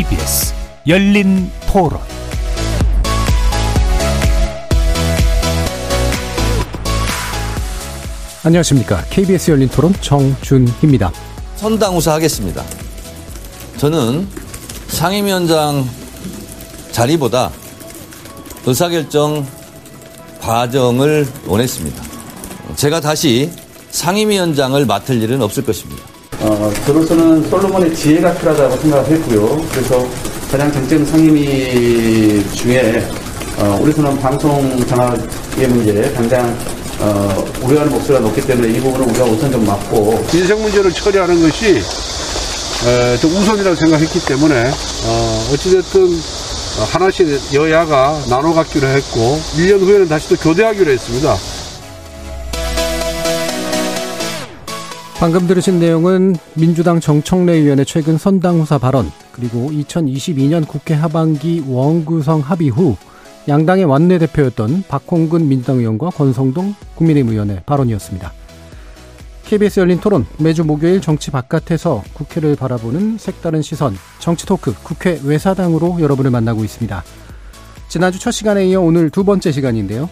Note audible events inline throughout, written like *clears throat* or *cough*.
KBS 열린 토론 안녕하십니까. KBS 열린 토론 정준희입니다. 선당우사 하겠습니다. 저는 상임위원장 자리보다 의사결정 과정을 원했습니다. 제가 다시 상임위원장을 맡을 일은 없을 것입니다. 어, 저로서는 솔로몬의 지혜가 필요하다고 생각했고요. 그래서 가장 쟁점 상임위 중에 어, 우리서는 방송 장악의 문제 당장 어, 우려하는 목소리가 높기 때문에 이 부분은 우리가 우선 좀 맡고 민생 문제를 처리하는 것이 에, 좀 우선이라고 생각했기 때문에 어, 어찌됐든 하나씩 여야가 나눠 갖기로 했고 1년 후에는 다시 또 교대하기로 했습니다. 방금 들으신 내용은 민주당 정청래의원의 최근 선당후사 발언 그리고 2022년 국회 하반기 원구성 합의 후 양당의 원내대표였던 박홍근 민주당 의원과 권성동 국민의힘 의원의 발언이었습니다. KBS 열린 토론 매주 목요일 정치 바깥에서 국회를 바라보는 색다른 시선 정치 토크 국회 외사당으로 여러분을 만나고 있습니다. 지난주 첫 시간에 이어 오늘 두 번째 시간인데요.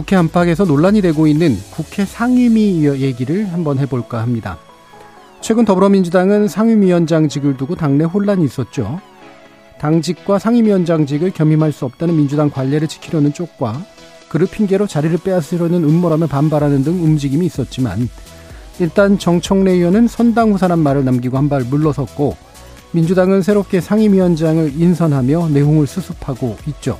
국회 안팎에서 논란이 되고 있는 국회 상임위 얘기를 한번 해볼까 합니다. 최근 더불어민주당은 상임위원장직을 두고 당내 혼란이 있었죠. 당직과 상임위원장직을 겸임할 수 없다는 민주당 관례를 지키려는 쪽과 그를 핑계로 자리를 빼앗으려는 음모라며 반발하는 등 움직임이 있었지만 일단 정청래 의원은 선당 후사란 말을 남기고 한 발 물러섰고 민주당은 새롭게 상임위원장을 인선하며 내용을 수습하고 있죠.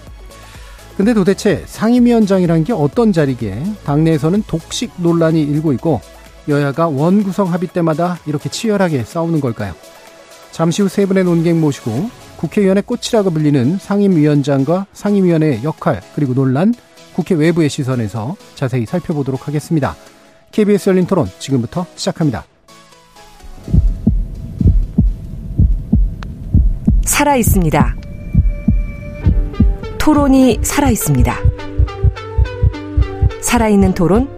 근데 도대체 상임위원장이란 게 어떤 자리기에 당내에서는 독식 논란이 일고 있고 여야가 원구성 합의 때마다 이렇게 치열하게 싸우는 걸까요? 잠시 후 세 분의 논객 모시고 국회의원의 꽃이라고 불리는 상임위원장과 상임위원회의 역할 그리고 논란 국회 외부의 시선에서 자세히 살펴보도록 하겠습니다. KBS 열린 토론 지금부터 시작합니다. 살아 있습니다. 토론이 살아 있습니다. 살아있는 토론,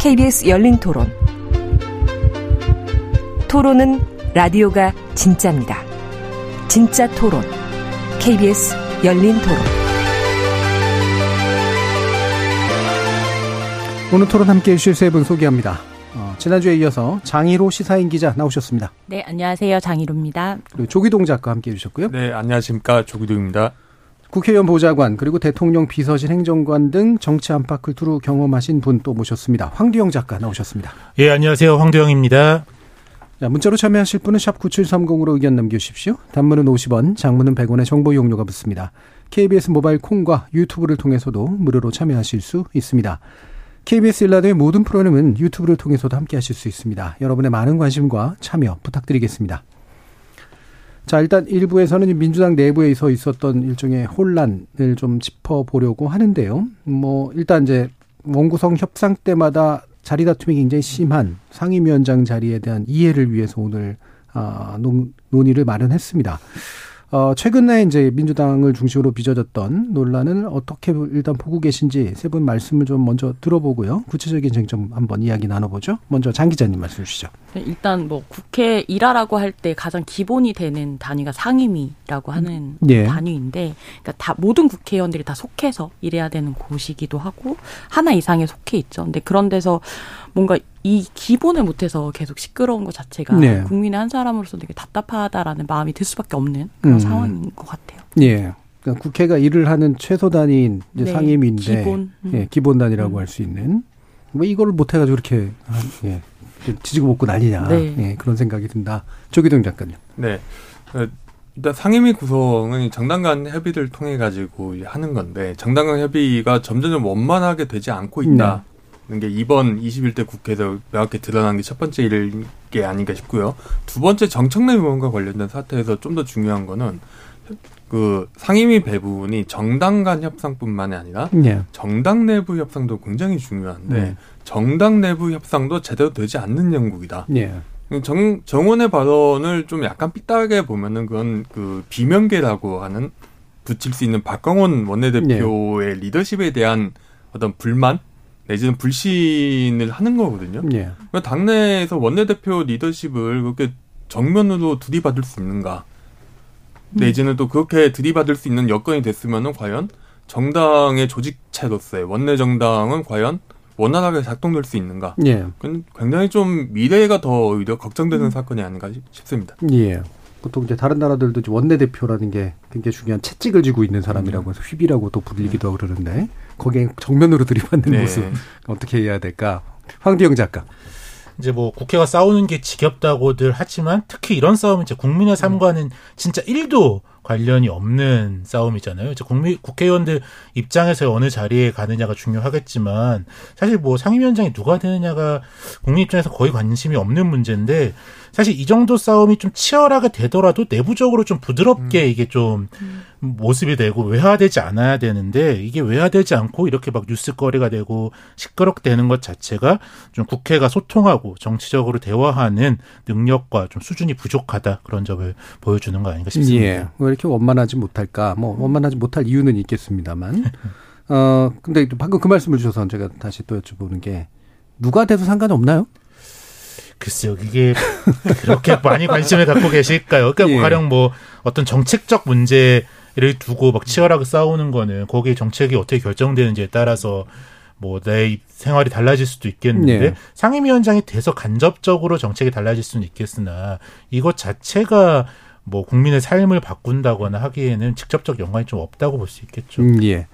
KBS 열린 토론. 토론은 라디오가 진짜입니다. 진짜 토론, KBS 열린 토론. 오늘 토론 함께 해주실 세 분 소개합니다. 어, 지난주에 이어서 장희로 시사인 기자 나오셨습니다. 네, 안녕하세요. 장희로입니다. 그리고 조기동 작가 함께 해주셨고요. 네, 안녕하십니까. 조기동입니다. 국회의원 보좌관 그리고 대통령 비서실 행정관 등 정치 안팎을 두루 경험하신 분 또 모셨습니다. 황두영 작가 나오셨습니다. 예, 안녕하세요. 황두영입니다. 자, 문자로 참여하실 분은 샵 9730으로 의견 남겨주십시오. 단문은 50원, 장문은 100원의 정보 이용료가 붙습니다. KBS 모바일 콩과 유튜브를 통해서도 무료로 참여하실 수 있습니다. KBS 일라드의 모든 프로그램은 유튜브를 통해서도 함께 하실 수 있습니다. 여러분의 많은 관심과 참여 부탁드리겠습니다. 자, 일단 일부에서는 민주당 내부에서 있었던 일종의 혼란을 좀 짚어보려고 하는데요. 뭐, 일단 이제 원구성 협상 때마다 자리 다툼이 굉장히 심한 상임위원장 자리에 대한 이해를 위해서 오늘, 아, 논, 논의를 마련했습니다. 어, 최근에 이제 민주당을 중심으로 빚어졌던 논란을 어떻게 일단 보고 계신지 세 분 말씀을 좀 먼저 들어보고요. 구체적인 쟁점 한번 이야기 나눠보죠. 먼저 장 기자님 말씀 주시죠. 네, 일단 뭐 국회 일하라고 할 때 가장 기본이 되는 단위가 상임위라고 하는 예. 단위인데, 그러니까 다 모든 국회의원들이 다 속해서 일해야 되는 곳이기도 하고 하나 이상에 속해 있죠. 근데 그런 데서 뭔가 이 기본을 못해서 계속 시끄러운 것 자체가 네. 국민의 한 사람으로서 되게 답답하다라는 마음이 들 수밖에 없는 그런 음. 상황인 것 같아요. 예. 그러니까 국회가 일을 하는 최소 단위인 네. 상임위인데 기본, 음. 예, 기본 단위라고 음. 할수 있는 뭐 이거를 못 해가지고 이렇게 예, 지지고 먹고 난리냐 네. 예, 그런 생각이 든다. 조기동 작가님. 네. 어, 일단 상임위 구성은 정당 간 협의를 통해 가지고 하는 건데 정당 간 협의가 점점 원만하게 되지 않고 있다. 네. 게 이번 21대 국회에서 명확히 드러난 게 첫 번째 일일 게 아닌가 싶고요. 두 번째 정청래 의원과 관련된 사태에서 좀 더 중요한 거는 그 상임위 배분이 정당 간 협상뿐만이 아니라 네. 정당 내부 협상도 굉장히 중요한데 네. 정당 내부 협상도 제대로 되지 않는 영국이다. 네. 정, 정원의 발언을 좀 약간 삐딱하게 보면은 그건 그 비명계라고 하는 붙일 수 있는 박광원 원내대표의 네. 리더십에 대한 어떤 불만 내지는 불신을 하는 거거든요. 예. 그러니까 당내에서 원내대표 리더십을 그렇게 정면으로 들이받을 수 있는가? 내지는 또 그렇게 들이받을 수 있는 여건이 됐으면은 과연 정당의 조직체로서의 원내 정당은 과연 원활하게 작동될 수 있는가? 예. 굉장히 좀 미래가 더 오히려 걱정되는 음. 사건이 아닌가 싶습니다. 예. 보통 이제 다른 나라들도 원내대표라는 게 굉장히 중요한 채찍을 쥐고 있는 사람이라고 해서 휘비라고 또 불리기도 하고 그러는데 거기에 정면으로 들이받는 네. 모습 어떻게 해야 될까? 황디영 작가. 이제 뭐 국회가 싸우는 게 지겹다고들 하지만 특히 이런 싸움은 이제 국민의 삶과는 진짜 1도 관련이 없는 싸움이잖아요. 이제 국민 국회의원들 입장에서 어느 자리에 가느냐가 중요하겠지만 사실 뭐 상임위원장이 누가 되느냐가 국민 입장에서 거의 관심이 없는 문제인데 사실 이 정도 싸움이 좀 치열하게 되더라도 내부적으로 좀 부드럽게 음. 이게 좀 음. 모습이 되고 외화되지 않아야 되는데 이게 외화되지 않고 이렇게 막 뉴스거리가 되고 시끄럽게 되는 것 자체가 좀 국회가 소통하고 정치적으로 대화하는 능력과 좀 수준이 부족하다 그런 점을 보여주는 거 아닌가 싶습니다. 예. 왜 이렇게 원만하지 못할까? 뭐 원만하지 못할 이유는 있겠습니다만. *laughs* 어 근데 방금 그 말씀을 주셔서 제가 다시 또 여쭤보는 게 누가 돼도 상관 없나요? 글쎄요, 이게 그렇게 많이 관심을 갖고 계실까요? 그러니까 *laughs* 예. 가령 뭐 어떤 정책적 문제 를 두고 막 치열하게 싸우는 거는 거기에 정책이 어떻게 결정되는지에 따라서 뭐 내 생활이 달라질 수도 있겠는데 네. 상임위원장이 돼서 간접적으로 정책이 달라질 수는 있겠으나 이것 자체가 뭐 국민의 삶을 바꾼다거나 하기에는 직접적 연관이 좀 없다고 볼 수 있겠죠. 음, 예.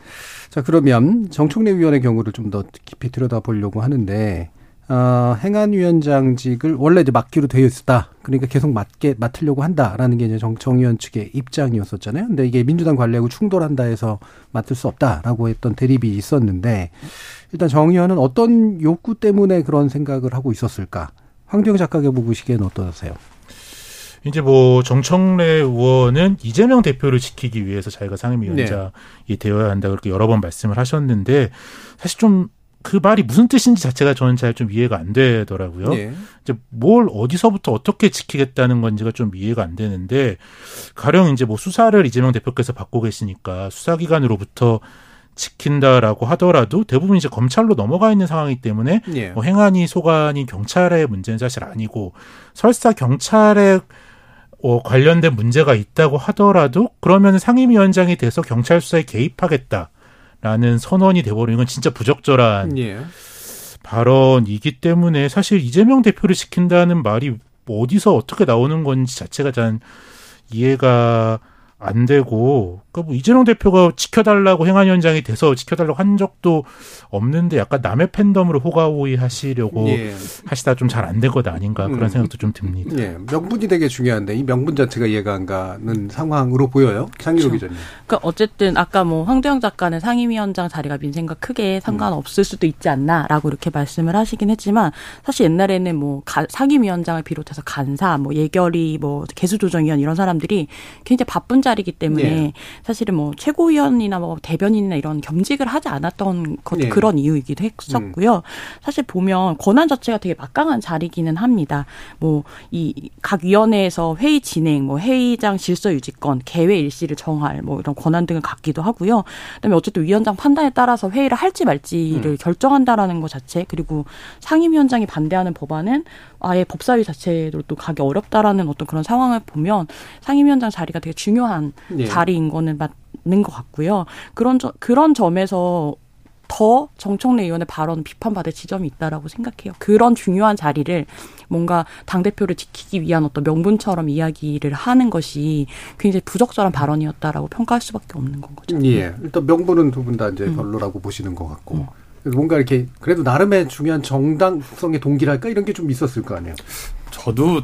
자 그러면 정청래 위원의 경우를 좀 더 깊이 들여다 보려고 하는데 어, 행안위원장직을 원래 이제 맡기로 되어 있었다. 그러니까 계속 맡게 맡으려고 한다라는 게 이제 정, 정 의원 측의 입장이었었잖아요. 근데 이게 민주당 관리하고 충돌한다 해서 맡을 수 없다라고 했던 대립이 있었는데 일단 정 의원은 어떤 욕구 때문에 그런 생각을 하고 있었을까? 황경 작가가 보시기에는 어떠세요? 이제 뭐 정청래 의원은 이재명 대표를 지키기 위해서 자기가 상임위원장이 네. 되어야 한다 그렇게 여러 번 말씀을 하셨는데 사실 좀 그 말이 무슨 뜻인지 자체가 저는 잘 좀 이해가 안 되더라고요. 네. 이제 뭘 어디서부터 어떻게 지키겠다는 건지가 좀 이해가 안 되는데 가령 이제 뭐 수사를 이재명 대표께서 받고 계시니까 수사기관으로부터 지킨다라고 하더라도 대부분 이제 검찰로 넘어가 있는 상황이기 때문에 예. 뭐 행안위 소관이 경찰의 문제는 사실 아니고 설사 경찰에 어, 관련된 문제가 있다고 하더라도 그러면 상임위원장이 돼서 경찰 수사에 개입하겠다. 라는 선언이 돼버리는 건 진짜 부적절한 예. 발언이기 때문에 사실 이재명 대표를 지킨다는 말이 뭐 어디서 어떻게 나오는 건지 자체가 잘 이해가 안 되고 그러니까 뭐 이재명 대표가 지켜달라고 행안 위원장이 돼서 지켜달라고 한 적도 없는데 약간 남의 팬덤으로 호가호위 하시려고 예. 하시다 좀 잘 안 된 것 아닌가 그런 음. 생각도 좀 듭니다. 예. 명분이 되게 중요한데 이 명분 자체가 이해가 안 가는 상황으로 보여요. 그렇죠. 기자님. 그러니까 어쨌든 아까 뭐 황도영 작가는 상임위원장 자리가 민생과 크게 상관없을 수도 있지 않나라고 이렇게 말씀을 하시긴 했지만 사실 옛날에는 뭐 가, 상임위원장을 비롯해서 간사, 뭐 예결위, 뭐 개수조정위원 이런 사람들이 굉장히 바쁜 자리이기 때문에 예. 사실은 뭐 최고위원이나 뭐 대변인이나 이런 겸직을 하지 않았던 것도 네. 그런 이유이기도 했었고요. 음. 사실 보면 권한 자체가 되게 막강한 자리기는 합니다. 뭐 이 각 위원회에서 회의 진행, 뭐 회의장 질서 유지권, 개회 일시를 정할 뭐 이런 권한 등을 갖기도 하고요. 그다음에 어쨌든 위원장 판단에 따라서 회의를 할지 말지를 음. 결정한다라는 것 자체 그리고 상임위원장이 반대하는 법안은 아예 법사위 자체로 또 가기 어렵다라는 어떤 그런 상황을 보면 상임위원장 자리가 되게 중요한 네. 자리인 거는 맞는 것 같고요. 그런 저, 그런 점에서 더 정청래 의원의 발언 비판받을 지점이 있다라고 생각해요. 그런 중요한 자리를 뭔가 당 대표를 지키기 위한 어떤 명분처럼 이야기를 하는 것이 굉장히 부적절한 발언이었다라고 평가할 수밖에 없는 건 거죠. 예. 일단 명분은 두 분 다 이제 음. 별로라고 보시는 것 같고. 음. 뭔가 이렇게 그래도 나름의 중요한 정당성의 동기랄까 이런 게 좀 있었을 거 아니에요. 저도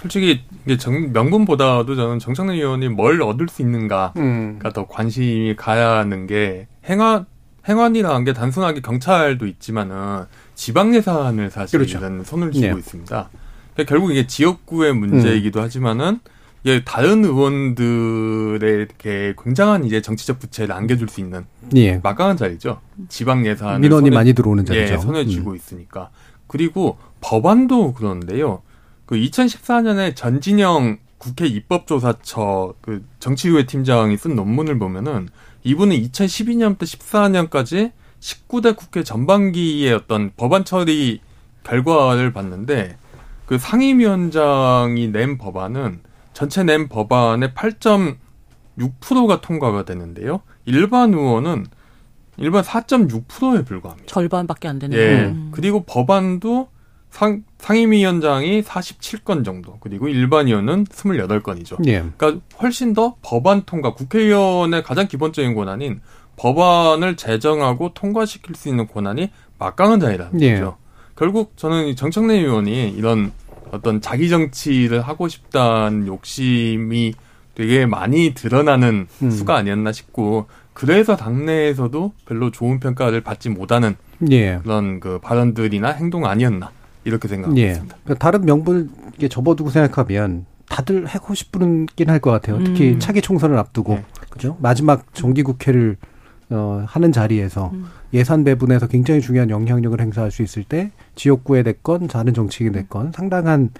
솔직히 이게 정, 명분보다도 저는 정청래 의원이 뭘 얻을 수 있는가가 음. 더 관심이 가야 하는 게 행안 행안이라는 게 단순하게 경찰도 있지만은 지방 예산을 사실은 그렇죠. 손을 쥐고 네. 있습니다. 그러니까 결국 이게 지역구의 문제이기도 음. 하지만은 이게 다른 의원들의 이렇게 굉장한 이제 정치적 부채를 안겨줄 수 있는 예. 막강한 자리죠. 지방 예산 민원이 손에, 많이 들어오는 자리죠. 예, 손에 쥐고 음. 있으니까. 그리고 법안도 그런데요. 그 2014년에 전진영 국회 입법조사처 그 정치의회 팀장이 쓴 논문을 보면은 이분은 2012년부터 14년까지 19대 국회 전반기의 어떤 법안 처리 결과를 봤는데 그 상임위원장이 낸 법안은 전체 낸 법안의 8.6%가 통과가 되는데요. 일반 의원은 일반 4.6%에 불과합니다. 절반밖에 안 되는 예. 음. 그리고 법안도 상, 상임위원장이 47건 정도, 그리고 일반 의원은 28건이죠. 예. 그러니까 훨씬 더 법안 통과, 국회의원의 가장 기본적인 권한인 법안을 제정하고 통과시킬 수 있는 권한이 막강한 자리라는 예. 거죠. 결국 저는 정청래 의원이 이런 어떤 자기 정치를 하고 싶다는 욕심이 되게 많이 드러나는 음. 수가 아니었나 싶고 그래서 당내에서도 별로 좋은 평가를 받지 못하는 예. 그런 그 발언들이나 행동 아니었나 이렇게 생각합니다. 예. 그러니까 다른 명분을 접어두고 생각하면 다들 하고 싶긴 할 것 같아요. 특히 음. 차기 총선을 앞두고 네. 그죠? 마지막 정기국회를 어, 하는 자리에서 음. 예산 배분에서 굉장히 중요한 영향력을 행사할 수 있을 때 지역구에 됐건 다른 정치인이 됐건 상당한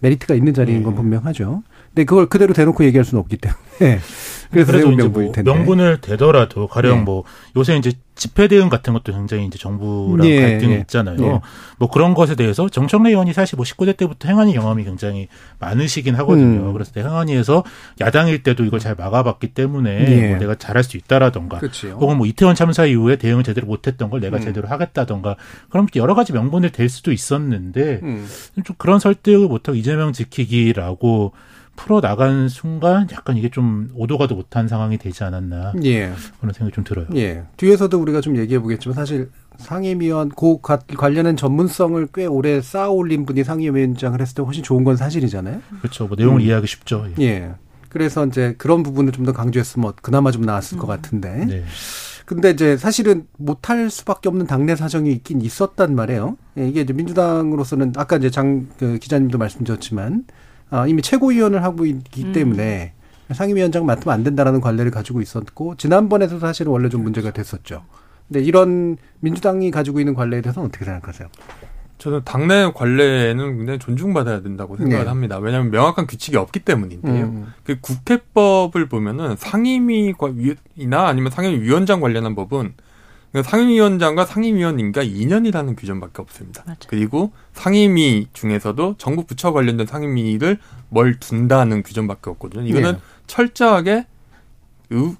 메리트가 있는 자리인 건 네. 분명하죠. 근데 그걸 그대로 대놓고 얘기할 수는 없기 때문에 *laughs* 그래서 이제 뭐 명분을 대더라도 가령 네. 뭐 요새 이제 집회 대응 같은 것도 굉장히 이제 정부랑 네. 갈등이 네. 있잖아요. 네. 뭐 그런 것에 대해서 정청래 의원이 사실 뭐 19대 때부터 행안위 경험이 굉장히 많으시긴 하거든요. 음. 그래서 행안위에서 야당일 때도 이걸 잘 막아봤기 때문에 네. 뭐 내가 잘할 수 있다라던가 그렇죠. 혹은 뭐 이태원 참사 이후에 대응을 제대로 못했던 걸 내가 음. 제대로 하겠다던가 그럼 여러 가지 명분을 댈 수도 있었는데 음. 좀 그런 설득을 못하고 이재명 지키기라고 풀어 나간 순간 약간 이게 좀 오도가도 못한 상황이 되지 않았나 예. 그런 생각이 좀 들어요. 예. 뒤에서도 우리가 좀 얘기해 보겠지만 사실 상임위원 고 관련한 전문성을 꽤 오래 쌓아올린 분이 상임위원장을 했을 때 훨씬 좋은 건 사실이잖아요. 그렇죠. 뭐 내용을 음. 이해하기 쉽죠. 예. 예. 그래서 이제 그런 부분을 좀 더 강조했으면 그나마 좀 나았을 음. 것 같은데. 네. 근데 이제 사실은 못할 수밖에 없는 당내 사정이 있긴 있었단 말이에요. 예, 이게 이제 민주당으로서는 아까 이제 장 그 기자님도 말씀드렸지만 아, 이미 최고위원을 하고 있기 음. 때문에 상임위원장 맡으면 안 된다라는 관례를 가지고 있었고 지난번에도 사실은 원래 좀 문제가 됐었죠. 근데 이런 민주당이 가지고 있는 관례에 대해서는 어떻게 생각하세요? 저는 당내 관례는 굉장히 존중받아야 된다고 생각을 네. 합니다. 왜냐하면 명확한 규칙이 없기 때문인데요. 음. 그 국회법을 보면은 상임위나 아니면 상임위원장 관련한 법은 그러니까 상임위원장과 상임위원님과 2년이라는 규정밖에 없습니다. 맞아. 그리고 상임위 중에서도 정부 부처 관련된 상임위를 뭘 둔다는 규정밖에 없거든요. 이거는 네. 철저하게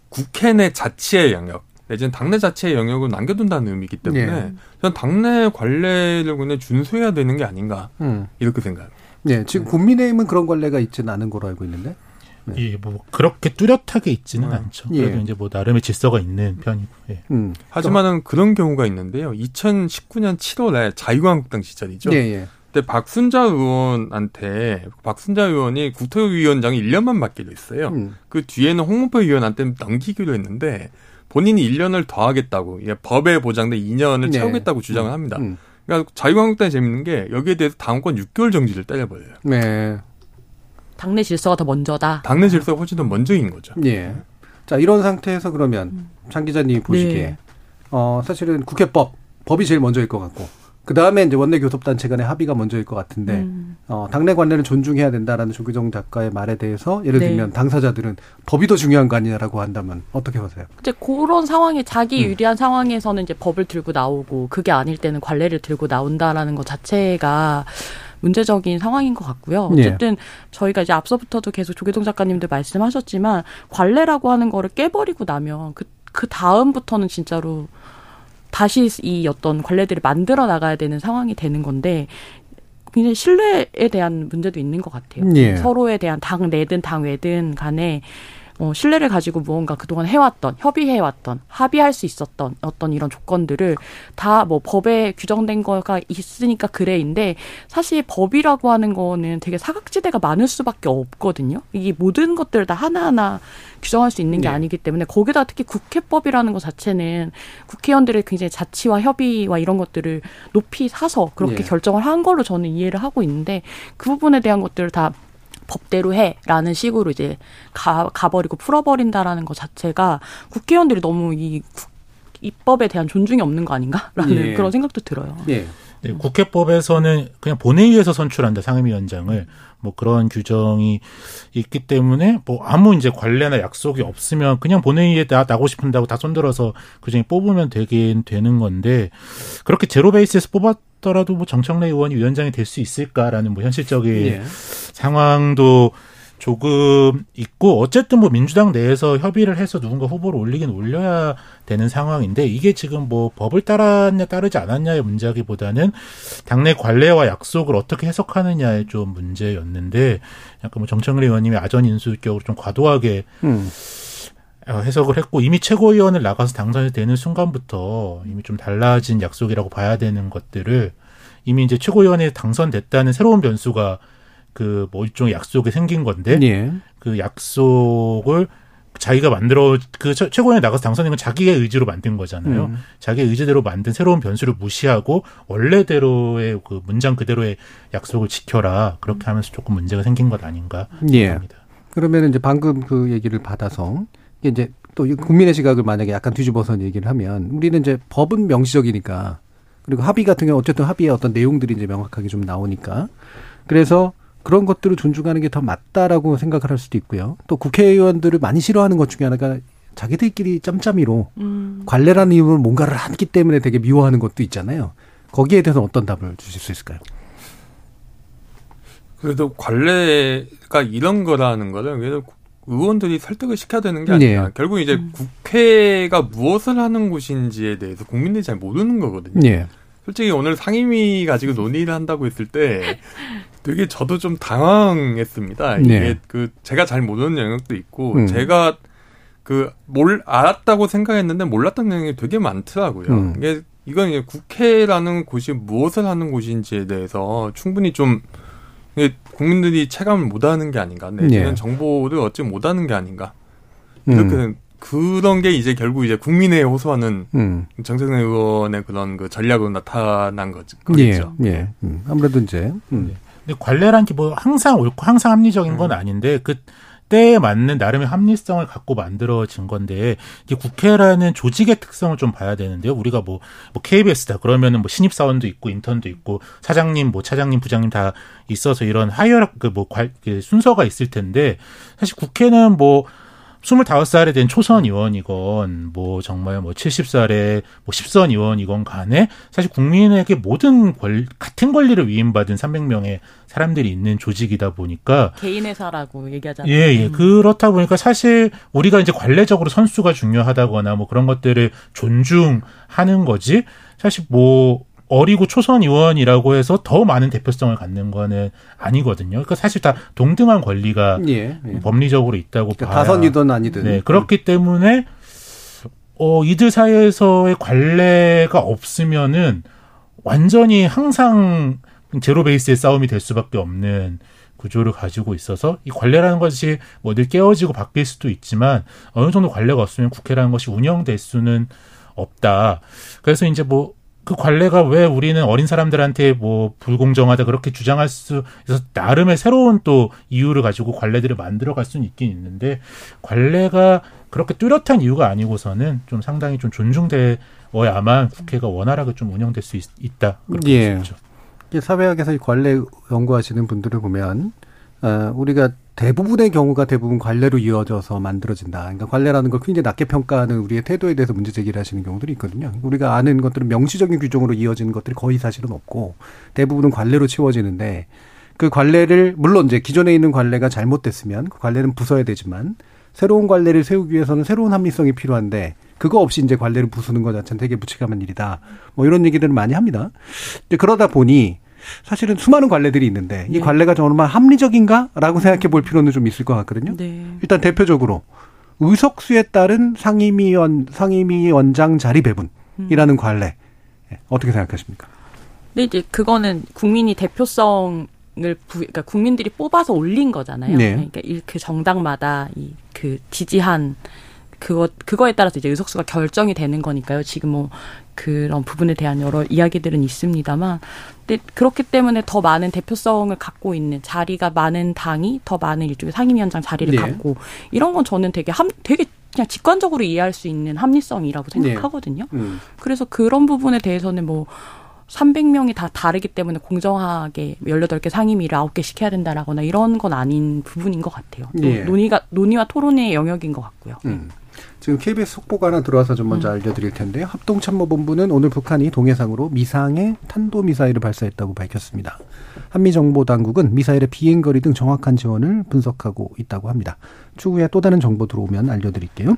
국회 내 자치의 영역 내지는 당내 자체의 영역을 남겨둔다는 의미이기 때문에 네. 저는 당내 관례를 그냥 준수해야 되는 게 아닌가 음. 이렇게 생각합니다. 네, 지금 국민의힘은 그런 관례가 있지는 않은 걸로 알고 있는데. 네. 예, 뭐 그렇게 뚜렷하게 있지는 음. 않죠. 예. 그래도 이제 뭐 나름의 질서가 있는 편이고. 예. 음. 하지만은 그런 경우가 있는데요. 2019년 7월에 자유한국당 시절이죠. 예, 예. 그때 박순자 의원한테 박순자 의원이 국토위원장이 1년만 맡기로 했어요. 음. 그 뒤에는 홍문표 의원한테 넘기기로 했는데 본인이 1년을 더 하겠다고 예, 법에 보장된 2년을 네. 채우겠다고 주장을 합니다. 음. 그러니까 자유한국당이 재밌는 게 여기에 대해서 당권 6개월 정지를 때려버려요. 네. 당내 질서가 더 먼저다. 당내 질서가 훨씬 더 먼저인 거죠. 예. 자, 이런 상태에서 그러면 음. 장 기자님이 보시기에 네. 어, 사실은 국회법 법이 제일 먼저일 것 같고 그 다음에 이제 원내 교섭단체 간의 합의가 먼저일 것 같은데 음. 어, 당내 관례는 존중해야 된다라는 조규정 작가의 말에 대해서 예를 네. 들면 당사자들은 법이 더 중요한 거 아니냐라고 한다면 어떻게 보세요? 이제 그런 상황에 자기 음. 유리한 상황에서는 이제 법을 들고 나오고 그게 아닐 때는 관례를 들고 나온다라는 것 자체가 문제적인 상황인 것 같고요. 예. 어쨌든 예. 저희가 이제 앞서부터도 계속 조계동 작가님도 말씀하셨지만 관례라고 하는 거를 깨버리고 나면 그, 그 다음부터는 진짜로 다시 이 어떤 관례들을 만들어 나가야 되는 상황이 되는 건데 굉장히 신뢰에 대한 문제도 있는 것 같아요. 예. 서로에 대한 당 내든 당 외든 간에 어, 신뢰를 가지고 무언가 그동안 해왔던, 협의해왔던, 합의할 수 있었던 어떤 이런 조건들을 다 뭐 법에 규정된 거가 있으니까 그래인데 사실 법이라고 하는 거는 되게 사각지대가 많을 수밖에 없거든요. 이게 모든 것들을 다 하나하나 규정할 수 있는 게 네. 아니기 때문에 거기다 특히 국회법이라는 것 자체는 국회의원들의 굉장히 자치와 협의와 이런 것들을 높이 사서 그렇게 네. 결정을 한 걸로 저는 이해를 하고 있는데 그 부분에 대한 것들을 다 법대로 해라는 식으로 이제 가, 가버리고 풀어버린다라는 것 자체가 국회의원들이 너무 이 입법에 대한 존중이 없는 거 아닌가라는 *laughs* 예. 그런 생각도 들어요. 예. 네, 국회법에서는 그냥 본회의에서 선출한다 상임위원장을 뭐 그런 규정이 있기 때문에 뭐 아무 이제 관례나 약속이 없으면 그냥 본회의에 나, 나고 싶은다고 다 손들어서 그중에 뽑으면 되긴 되는 건데 그렇게 제로 베이스에서 뽑았더라도 뭐 정청래 의원이 위원장이 될 수 있을까라는 뭐 현실적인 예. 상황도 조금 있고 어쨌든 뭐 민주당 내에서 협의를 해서 누군가 후보를 올리긴 올려야 되는 상황인데 이게 지금 뭐 법을 따랐냐 따르지 않았냐의 문제기보다는 당내 관례와 약속을 어떻게 해석하느냐의 좀 문제였는데 약간 뭐 정청래 의원님이 아전 인수격으로 좀 과도하게 음. 어, 해석을 했고 이미 최고위원을 나가서 당선이 되는 순간부터 이미 좀 달라진 약속이라고 봐야 되는 것들을 이미 이제 최고위원에 당선됐다는 새로운 변수가 그 뭐 일종의 약속이 생긴 건데 예. 그 약속을 자기가 만들어 그 최고위원에 나가서 당선된 건 자기의 의지로 만든 거잖아요. 음. 자기의 의지대로 만든 새로운 변수를 무시하고 원래대로의 그 문장 그대로의 약속을 지켜라 그렇게 하면서 조금 문제가 생긴 것 아닌가 예. 합니다. 그러면 이제 방금 그 얘기를 받아서 이제 또 국민의 시각을 만약에 약간 뒤집어서 얘기를 하면 우리는 이제 법은 명시적이니까 그리고 합의 같은 경우 어쨌든 합의의 어떤 내용들이 이제 명확하게 좀 나오니까 그래서 그런 것들을 존중하는 게 더 맞다라고 생각을 할 수도 있고요. 또 국회의원들을 많이 싫어하는 것 중에 하나가 자기들끼리 짬짬이로 음. 관례라는 이유로 뭔가를 하기 때문에 되게 미워하는 것도 있잖아요. 거기에 대해서 어떤 답을 주실 수 있을까요? 그래도 관례가 이런 거라는 거를 그래도 의원들이 설득을 시켜야 되는 게 아니라 네. 결국 이제 음. 국회가 무엇을 하는 곳인지에 대해서 국민들이 잘 모르는 거거든요. 네. 솔직히 오늘 상임위 가지고 논의를 한다고 했을 때 *laughs* 되게 저도 좀 당황했습니다. 네. 이게 그 제가 잘 모르는 영역도 있고 음. 제가 그뭘 알았다고 생각했는데 몰랐던 영역이 되게 많더라고요. 음. 이게 이건 이제 국회라는 곳이 무엇을 하는 곳인지에 대해서 충분히 좀 국민들이 체감을 못하는 게 아닌가 내지는 네. 정보를 얻지 못하는 게 아닌가 이렇게 음. 그런 게 이제 결국 이제 국민의 호소하는 음. 정세균 의원의 그런 그 전략으로 나타난 거죠. 예, 예. 음. 아무래도 이제 음. 근데 관례란 게 뭐 항상 옳고 항상 합리적인 건 음. 아닌데 그 때에 맞는 나름의 합리성을 갖고 만들어진 건데 이게 국회라는 조직의 특성을 좀 봐야 되는데요. 우리가 뭐, 뭐 KBS다 그러면은 뭐 신입 사원도 있고 인턴도 있고 사장님 뭐 차장님 부장님 다 있어서 이런 하이어락 그뭐 그 순서가 있을 텐데 사실 국회는 뭐 스물다섯 살에 된 초선 의원이건 뭐 정말 뭐 칠십 살에 뭐 십선 의원이건 간에 사실 국민에게 모든 권 같은 권리를 위임받은 삼백 명의 사람들이 있는 조직이다 보니까 개인 회사라고 얘기하잖아요. 예, 예. 음. 그렇다 보니까 사실 우리가 이제 관례적으로 선수가 중요하다거나 뭐 그런 것들을 존중하는 거지. 사실 뭐 어리고 초선 의원이라고 해서 더 많은 대표성을 갖는 거는 아니거든요. 그러니까 사실 다 동등한 권리가 예, 예. 법리적으로 있다고 그러니까 봐야. 다선이든 아니든. 네, 그렇기 때문에 어 이들 사이에서의 관례가 없으면은 완전히 항상 제로 베이스의 싸움이 될 수밖에 없는 구조를 가지고 있어서 이 관례라는 것이 뭐 늘 깨어지고 바뀔 수도 있지만 어느 정도 관례가 없으면 국회라는 것이 운영될 수는 없다. 그래서 이제 뭐 그 관례가 왜 우리는 어린 사람들한테 뭐 불공정하다 그렇게 주장할 수 있어서 나름의 새로운 또 이유를 가지고 관례들을 만들어 갈 수는 있긴 있는데 관례가 그렇게 뚜렷한 이유가 아니고서는 좀 상당히 좀 존중되어야만 국회가 원활하게 좀 운영될 수 있, 다 그렇게 예. 볼수 있죠. 사회학에서 관례 연구하시는 분들을 보면 어, 우리가 대부분의 경우가 대부분 관례로 이어져서 만들어진다. 그러니까 관례라는 걸 굉장히 낮게 평가하는 우리의 태도에 대해서 문제 제기를 하시는 경우들이 있거든요. 우리가 아는 것들은 명시적인 규정으로 이어지는 것들이 거의 사실은 없고 대부분은 관례로 채워지는데 그 관례를 물론 이제 기존에 있는 관례가 잘못됐으면 그 관례는 부숴야 되지만 새로운 관례를 세우기 위해서는 새로운 합리성이 필요한데 그거 없이 이제 관례를 부수는 것 자체는 되게 무책임한 일이다. 뭐 이런 얘기들을 많이 합니다. 그러다 보니 사실은 수많은 관례들이 있는데 이 네. 관례가 정말 합리적인가라고 생각해 볼 필요는 좀 있을 것 같거든요. 네. 일단 대표적으로 의석수에 따른 상임위원 상임위원장 자리 배분이라는 음. 관례 예, 어떻게 생각하십니까? 네, 이제 그거는 국민이 대표성을 부, 그러니까 국민들이 뽑아서 올린 거잖아요. 네. 그러니까 그 정당마다 이 그 지지한 그거 그거에 따라서 이제 의석수가 결정이 되는 거니까요. 지금 뭐 그런 부분에 대한 여러 이야기들은 있습니다만, 근데 그렇기 때문에 더 많은 대표성을 갖고 있는 자리가 많은 당이 더 많은 일종의 상임위원장 자리를 네. 갖고 이런 건 저는 되게 함 되게 그냥 직관적으로 이해할 수 있는 합리성이라고 네. 생각하거든요. 네. 음. 그래서 그런 부분에 대해서는 뭐 300명이 다 다르기 때문에 공정하게 18개 상임위를 9개 시켜야 된다라거나 이런 건 아닌 부분인 것 같아요. 네. 논의가 논의와 토론의 영역인 것 같고요. 음. 지금 KBS 속보가 하나 들어와서 좀 먼저 음. 알려드릴 텐데요. 합동참모본부는 오늘 북한이 동해상으로 미상의 탄도미사일을 발사했다고 밝혔습니다. 한미정보당국은 미사일의 비행거리 등 정확한 지원을 분석하고 있다고 합니다. 추후에 또 다른 정보 들어오면 알려드릴게요.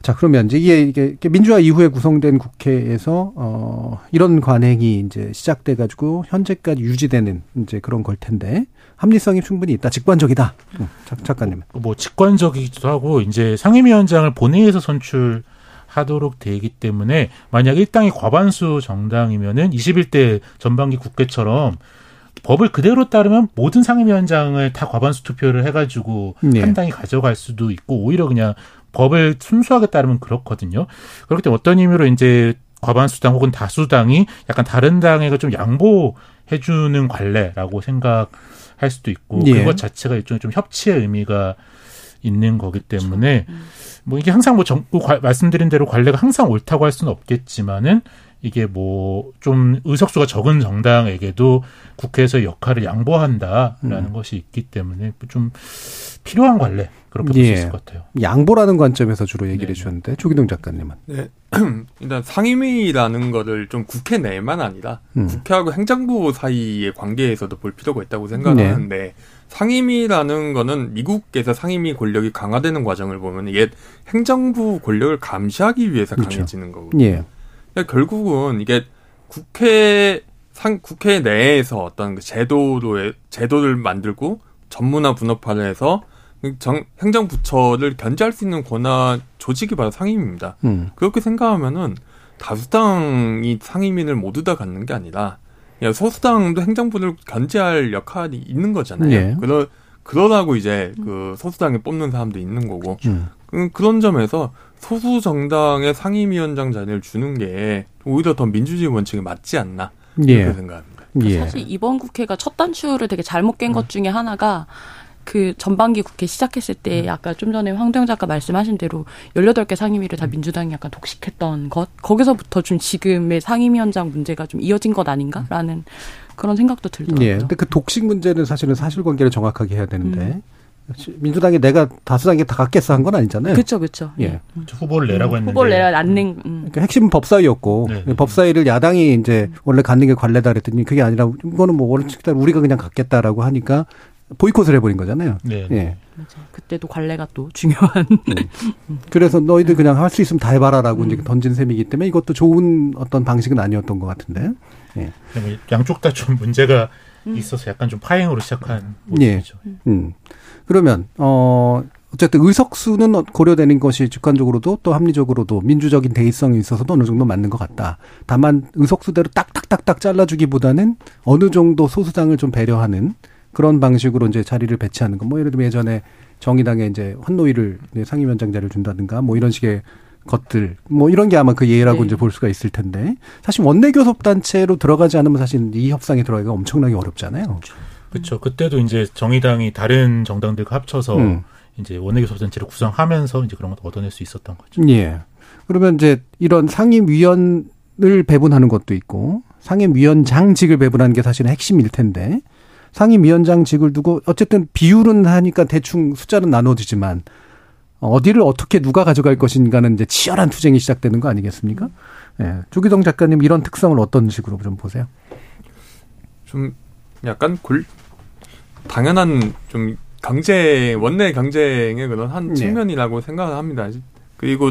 자, 그러면 이제 이게, 이게 민주화 이후에 구성된 국회에서 어 이런 관행이 이제 시작돼 가지고 현재까지 유지되는 이제 그런 걸 텐데 합리성이 충분히 있다. 직관적이다. 음, 작가님. 뭐 직관적이기도 하고 이제 상임위원장을 본회의에서 선출 하도록 되기 때문에 만약 일당이 과반수 정당이면은 21대 전반기 국회처럼 법을 그대로 따르면 모든 상임위원장을 다 과반수 투표를 해가지고 네. 한 당이 가져갈 수도 있고 오히려 그냥 법을 순수하게 따르면 그렇거든요. 그렇기 때문에 어떤 의미로 이제 과반수당 혹은 다수당이 약간 다른 당에게 좀 양보해주는 관례라고 생각 할 수도 있고 예. 그것 자체가 일종의 좀 협치의 의미가 있는 거기 때문에 그렇죠. 뭐 이게 항상 뭐 정부 말씀드린 대로 관례가 항상 옳다고 할 수는 없겠지만은 이게 뭐 좀 의석수가 적은 정당에게도 국회에서 역할을 양보한다라는 음. 것이 있기 때문에 좀 필요한 관례 그렇게 볼수 예. 있을 것 같아요. 양보라는 관점에서 주로 얘기를 네. 해주셨는데 조기동 작가님은. 네. *clears throat* 일단 상임위라는 거를 좀 국회 내만 아니라 음. 국회하고 행정부 사이의 관계에서도 볼 필요가 있다고 생각하는데 네. 상임위라는 거는 미국에서 상임위 권력이 강화되는 과정을 보면 옛 행정부 권력을 감시하기 위해서 그렇죠. 강해지는 거거든요. 예. 그러니까 결국은 이게 국회 상 국회 내에서 어떤 그 제도로의 제도를 만들고 전문화 분업화를 해서 정, 행정부처를 견제할 수 있는 권한 조직이 바로 상임입니다. 음. 그렇게 생각하면은 다수당이 상임위를 모두 다 갖는 게 아니라 소수당도 행정부를 견제할 역할이 있는 거잖아요. 예. 그러 그러라고 이제 그 소수당에 뽑는 사람도 있는 거고 음. 그런 점에서 소수 정당의 상임위원장 자리를 주는 게 오히려 더 민주주의 원칙에 맞지 않나 이렇게 예. 생각합니다. 예. 사실 이번 국회가 첫 단추를 되게 잘못 깬것 음. 중에 하나가 그 전반기 국회 시작했을 때 음. 아까 좀 전에 황도영 작가 말씀하신 대로 열여덟 개 상임위를 다 음. 민주당이 약간 독식했던 것 거기서부터 좀 지금의 상임위원장 문제가 좀 이어진 것 아닌가라는 그런 생각도 들더라고요. 예. 근데 그 독식 문제는 사실은 사실관계를 정확하게 해야 되는데 음. 민주당이 내가 다수당이 다 갖겠어 한 건 아니잖아요. 그렇죠, 그렇죠. 예. 후보를 내라고 했는데 후보를 내라 안 낸. 음. 그러니까 핵심 법사위였고 네, 네. 법사위를 야당이 이제 원래 갖는 게 관례다 그랬더니 그게 아니라 이거는 뭐 원칙대로 우리가 그냥 갖겠다라고 하니까 보이콧을 해버린 거잖아요. 네. 예. 맞아. 그때도 관례가 또 중요한. 음. 그래서 너희들 그냥 할 수 있으면 다 해봐라라고 음. 이제 던진 셈이기 때문에 이것도 좋은 어떤 방식은 아니었던 것 같은데. 예. 양쪽 다 좀 문제가 음. 있어서 약간 좀 파행으로 시작한 모습이죠. 예. 음. 그러면 어 어쨌든 의석수는 고려되는 것이 직관적으로도 또 합리적으로도 민주적인 대의성이 있어서도 어느 정도 맞는 것 같다. 다만 의석수대로 딱딱딱딱 잘라주기보다는 어느 정도 소수당을 좀 배려하는 그런 방식으로 이제 자리를 배치하는 거. 뭐 예를 들면 예전에 정의당에 이제 환노위를 상임위원장자를 준다든가 뭐 이런 식의 것들 뭐 이런 게 아마 그 예라고 네. 이제 볼 수가 있을 텐데 사실 원내 교섭 단체로 들어가지 않으면 사실 이 협상에 들어가기가 엄청나게 어렵잖아요. 그렇죠. 그때도 이제 정의당이 다른 정당들과 합쳐서 음. 이제 원내 교섭 단체를 구성하면서 이제 그런 걸 얻어낼 수 있었던 거죠. 예. 그러면 이제 이런 상임위원을 배분하는 것도 있고 상임위원장직을 배분하는 게 사실은 핵심일 텐데 상임위원장직을 두고 어쨌든 비율은 하니까 대충 숫자는 나눠지지만 어디를 어떻게 누가 가져갈 것인가는 이제 치열한 투쟁이 시작되는 거 아니겠습니까? 예. 네. 조기동 작가님 이런 특성을 어떤 식으로 좀 보세요? 좀 약간 골 당연한 좀 경제 원내 경쟁의 그런 한 네. 측면이라고 생각을 합니다. 그리고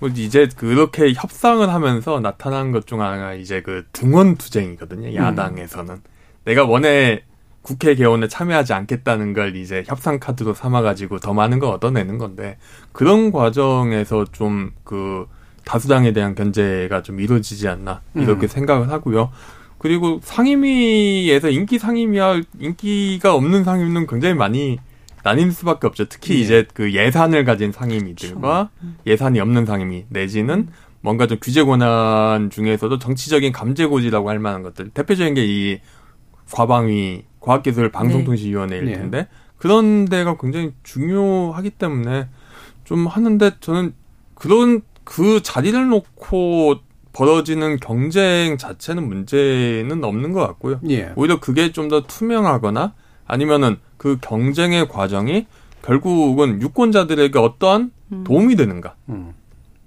뭐 이제 그렇게 협상을 하면서 나타난 것 중 하나가 이제 그 등원 투쟁이거든요. 야당에서는 음. 내가 원내 국회 개원에 참여하지 않겠다는 걸 이제 협상 카드로 삼아가지고 더 많은 걸 얻어내는 건데 그런 과정에서 좀 그 다수당에 대한 견제가 좀 이루어지지 않나 이렇게 음. 생각을 하고요. 그리고 상임위에서 인기 상임위와 인기가 없는 상임위는 굉장히 많이 나뉠 수밖에 없죠. 특히 네. 이제 그 예산을 가진 상임위들과 그렇죠. 예산이 없는 상임위 내지는 뭔가 좀 규제 권한 중에서도 정치적인 감제고지라고 할 만한 것들 대표적인 게 이 과방위 과학기술 방송통신위원회일 네. 텐데 네. 그런 데가 굉장히 중요하기 때문에 좀 하는데 저는 그런 그 자리를 놓고 벌어지는 경쟁 자체는 문제는 없는 것 같고요. 예. 오히려 그게 좀 더 투명하거나 아니면은 그 경쟁의 과정이 결국은 유권자들에게 어떠한 음. 도움이 되는가? 음.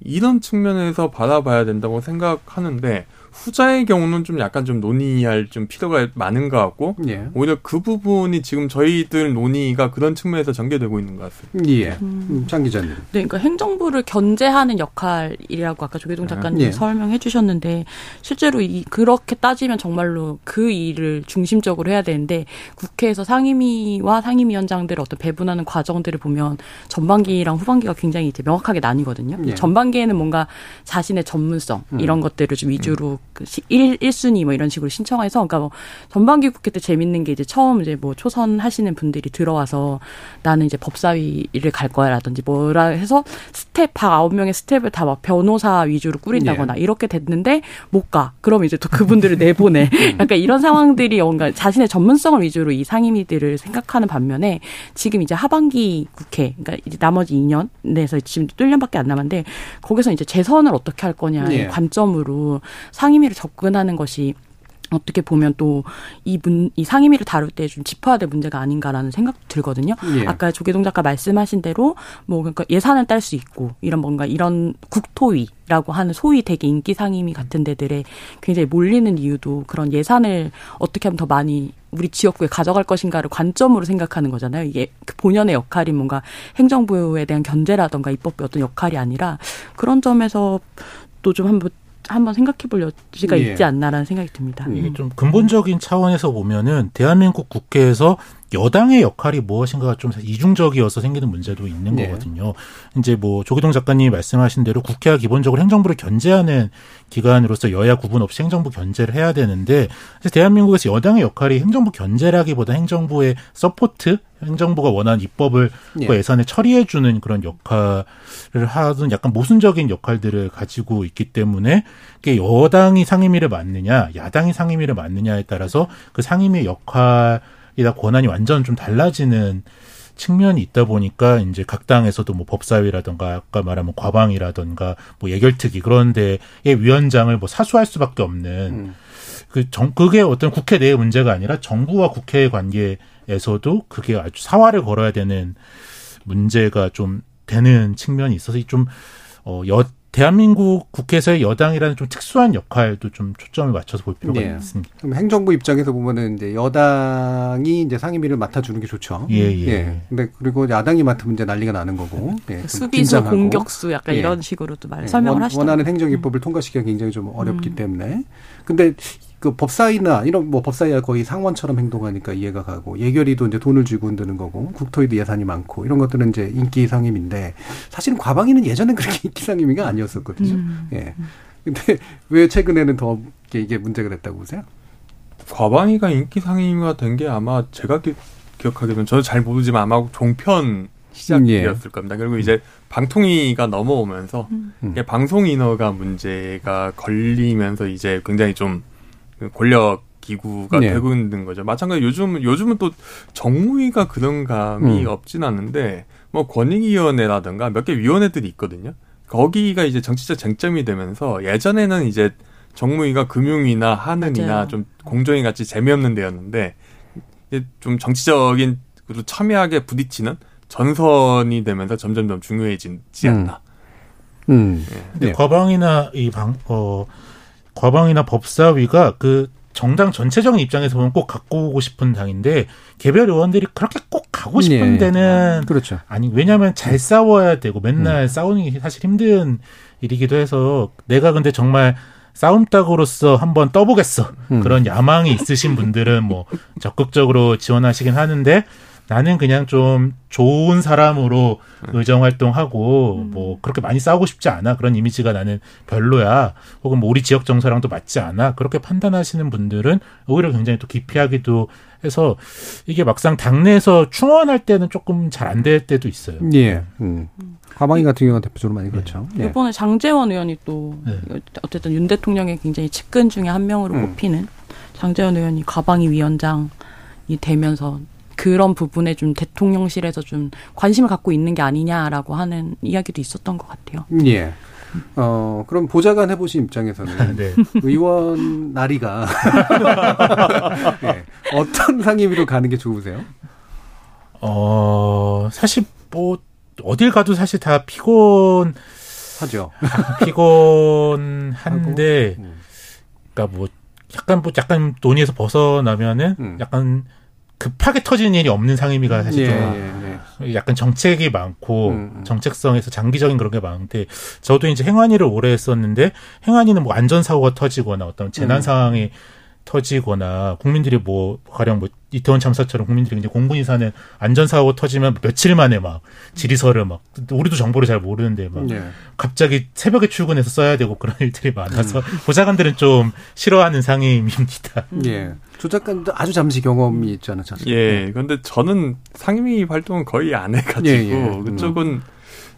이런 측면에서 바라봐야 된다고 생각하는데 후자의 경우는 좀 약간 좀 논의할 좀 필요가 많은 것 같고 예. 오히려 그 부분이 지금 저희들 논의가 그런 측면에서 전개되고 있는 것 같습니다. 예. 음. 장 기자님. 네, 그러니까 행정부를 견제하는 역할이라고 아까 조계동 작가님 예. 설명해 주셨는데 실제로 이 그렇게 따지면 정말로 그 일을 중심적으로 해야 되는데 국회에서 상임위와 상임위원장들을 어떤 배분하는 과정들을 보면 전반기랑 후반기가 굉장히 이제 명확하게 나뉘거든요. 예. 전반기에는 뭔가 자신의 전문성 음. 이런 것들을 좀 위주로 음. 그 1, 1순위 뭐 이런 식으로 신청해서 그러니까 뭐 전반기 국회 때 재밌는 게 이제 처음 이제 뭐 초선 하시는 분들이 들어와서 나는 이제 법사위를 갈 거야라든지 뭐라 해서 스태프 박 아홉 명의 스태프를 다 막 변호사 위주로 꾸린다거나 예. 이렇게 됐는데 못 가. 그럼 이제 또 그분들을 내보내. *laughs* 음. 약간 이런 상황들이 뭔가 자신의 전문성을 위주로 이 상임위들을 생각하는 반면에 지금 이제 하반기 국회 그러니까 이제 나머지 2년 내에서 지금 또 1년밖에 안 남았는데 거기서 이제 재선을 어떻게 할 거냐의 예. 관점으로 상임위를 접근하는 것이 어떻게 보면 또 이 문, 이 상임위를 다룰 때 좀 짚어야 될 문제가 아닌가라는 생각 들거든요. 예. 아까 조계동 작가 말씀하신 대로 뭐 그러니까 예산을 딸 수 있고 이런 뭔가 이런 국토위라고 하는 소위 되게 인기 상임위 같은 데들에 굉장히 몰리는 이유도 그런 예산을 어떻게 하면 더 많이 우리 지역구에 가져갈 것인가를 관점으로 생각하는 거잖아요. 이게 그 본연의 역할이 뭔가 행정부에 대한 견제라던가 입법의 어떤 역할이 아니라 그런 점에서 또 좀 한번 한번 생각해 볼 여지가 예. 있지 않나라는 생각이 듭니다. 이게 좀 근본적인 차원에서 보면은 대한민국 국회에서 여당의 역할이 무엇인가가 좀 이중적이어서 생기는 문제도 있는 네. 거거든요. 이제 뭐 조기동 작가님이 말씀하신 대로 국회가 기본적으로 행정부를 견제하는 기관으로서 여야 구분 없이 행정부 견제를 해야 되는데 대한민국에서 여당의 역할이 행정부 견제라기보다 행정부의 support, 행정부가 원하는 입법을 네. 그 예산을 처리해 주는 그런 역할을 하는 약간 모순적인 역할들을 가지고 있기 때문에 여당이 상임위를 맡느냐, 야당이 상임위를 맡느냐에 따라서 그 상임위의 역할 이다 권한이 완전 좀 달라지는 측면이 있다 보니까 이제 각 당에서도 뭐 법사위라든가 아까 말하면 과방이라든가 뭐 예결특위 그런 데의 위원장을 뭐 사수할 수밖에 없는 음. 그 정, 그게 어떤 국회 내의 문제가 아니라 정부와 국회의 관계에서도 그게 아주 사활을 걸어야 되는 문제가 좀 되는 측면이 있어서 좀 어, 여, 대한민국 국회에서의 여당이라는 좀 특수한 역할도 좀 초점을 맞춰서 볼 필요가 네. 있습니다. 그럼 행정부 입장에서 보면은 이제 여당이 이제 상임위를 맡아주는 게 좋죠. 예, 예. 예. 근데 그리고 야당이 맡으면 이제 난리가 나는 거고. 예, 수비수, 공격수 약간 예. 이런 식으로도 말 예. 설명을 하시죠. 원하는 행정 입법을 음. 통과시키기가 굉장히 좀 어렵기 음. 때문에. 근데 그 법사위나 이런 뭐 법사위가 거의 상원처럼 행동하니까 이해가 가고 예결위도 이제 돈을 쥐고 흔드는 거고 국토위도 예산이 많고 이런 것들은 이제 인기 상임인데 사실은 과방위는 예전엔 그렇게 *laughs* 인기 상임위가 아니었었거든요. 음. 예. 근데 왜 최근에는 더 이게 문제가 됐다고 보세요? 과방위가 인기 상임위가 된 게 아마 제가 기, 억하기로는 저도 잘 모르지만 아마 종편 시작이었을 예. 겁니다. 그리고 이제 방통위가 넘어오면서 음. 방송 인허가 문제가 걸리면서 이제 굉장히 좀그 권력 기구가 네. 되고 있는 거죠. 마찬가지 요즘 요즘은 또 정무위가 그런 감이 음. 없진 않은데 뭐 권익위원회라든가 몇 개 위원회들이 있거든요. 거기가 이제 정치적 쟁점이 되면서 예전에는 이제 정무위가 금융위나 하는이나 맞아요. 좀 공정위 같이 재미없는 데였는데 좀 정치적인 그리고 첨예하게 부딪히는 전선이 되면서 점점점 중요해지지 않나. 음. 음. 네. 네. 과방이나 이 방 어. 과방이나 법사위가 그 정당 전체적인 입장에서 보면 꼭 갖고 오고 싶은 당인데 개별 의원들이 그렇게 꼭 가고 싶은 네. 데는 그렇죠. 아니 왜냐하면 잘 싸워야 되고 맨날 음. 싸우는 게 사실 힘든 일이기도 해서 내가 근데 정말 싸움닭으로서 한번 떠보겠어 음. 그런 야망이 있으신 분들은 뭐 적극적으로 지원하시긴 하는데 나는 그냥 좀 좋은 사람으로 의정 활동하고 음. 뭐 그렇게 많이 싸우고 싶지 않아 그런 이미지가 나는 별로야 혹은 뭐 우리 지역 정서랑도 맞지 않아 그렇게 판단하시는 분들은 오히려 굉장히 또 기피하기도 해서 이게 막상 당내에서 충원할 때는 조금 잘 안 될 때도 있어요. 예. 음. 과방위 같은 경우는 대표적으로 많이 그렇죠. 예. 이번에 장재원 의원이 또 네. 어쨌든 윤 대통령의 굉장히 측근 중에 한 명으로 음. 꼽히는 장재원 의원이 과방위 위원장 이 되면서 그런 부분에 좀 대통령실에서 좀 관심을 갖고 있는 게 아니냐라고 하는 이야기도 있었던 것 같아요. 예. 어, 그럼 보좌관 해보신 입장에서는 *laughs* 네. 의원 나리가 네. *laughs* 어떤 상임위로 가는 게 좋으세요? 어, 사실 뭐 어딜 가도 사실 다 피곤 하죠. 피곤한데 *laughs* 음. 그러니까 뭐 약간 뭐 약간 논의에서 벗어나면은 음. 약간 급하게 터지는 일이 없는 상임위가 사실 예, 좀 예, 예. 약간 정책이 많고 음, 음. 정책성에서 장기적인 그런 게 많은데 저도 이제 행안위를 오래 했었는데 행안위는 뭐 안전 사고가 터지거나 어떤 재난 음. 상황이 터지거나 국민들이 뭐 가령 뭐 이태원 참사처럼 국민들이 이제 공군이 사는 안전사고 터지면 며칠 만에 막 질의서를 막 우리도 정보를 잘 모르는데 막 네. 갑자기 새벽에 출근해서 써야 되고 그런 *laughs* 일들이 많아서 음. 보좌관들은 좀 싫어하는 상임입니다. 예. *laughs* 조작관도 아주 잠시 경험이 있지 않으셨어요? 예. 그런데 저는 상임위 활동은 거의 안 해가지고 예, 예. 그쪽은 음.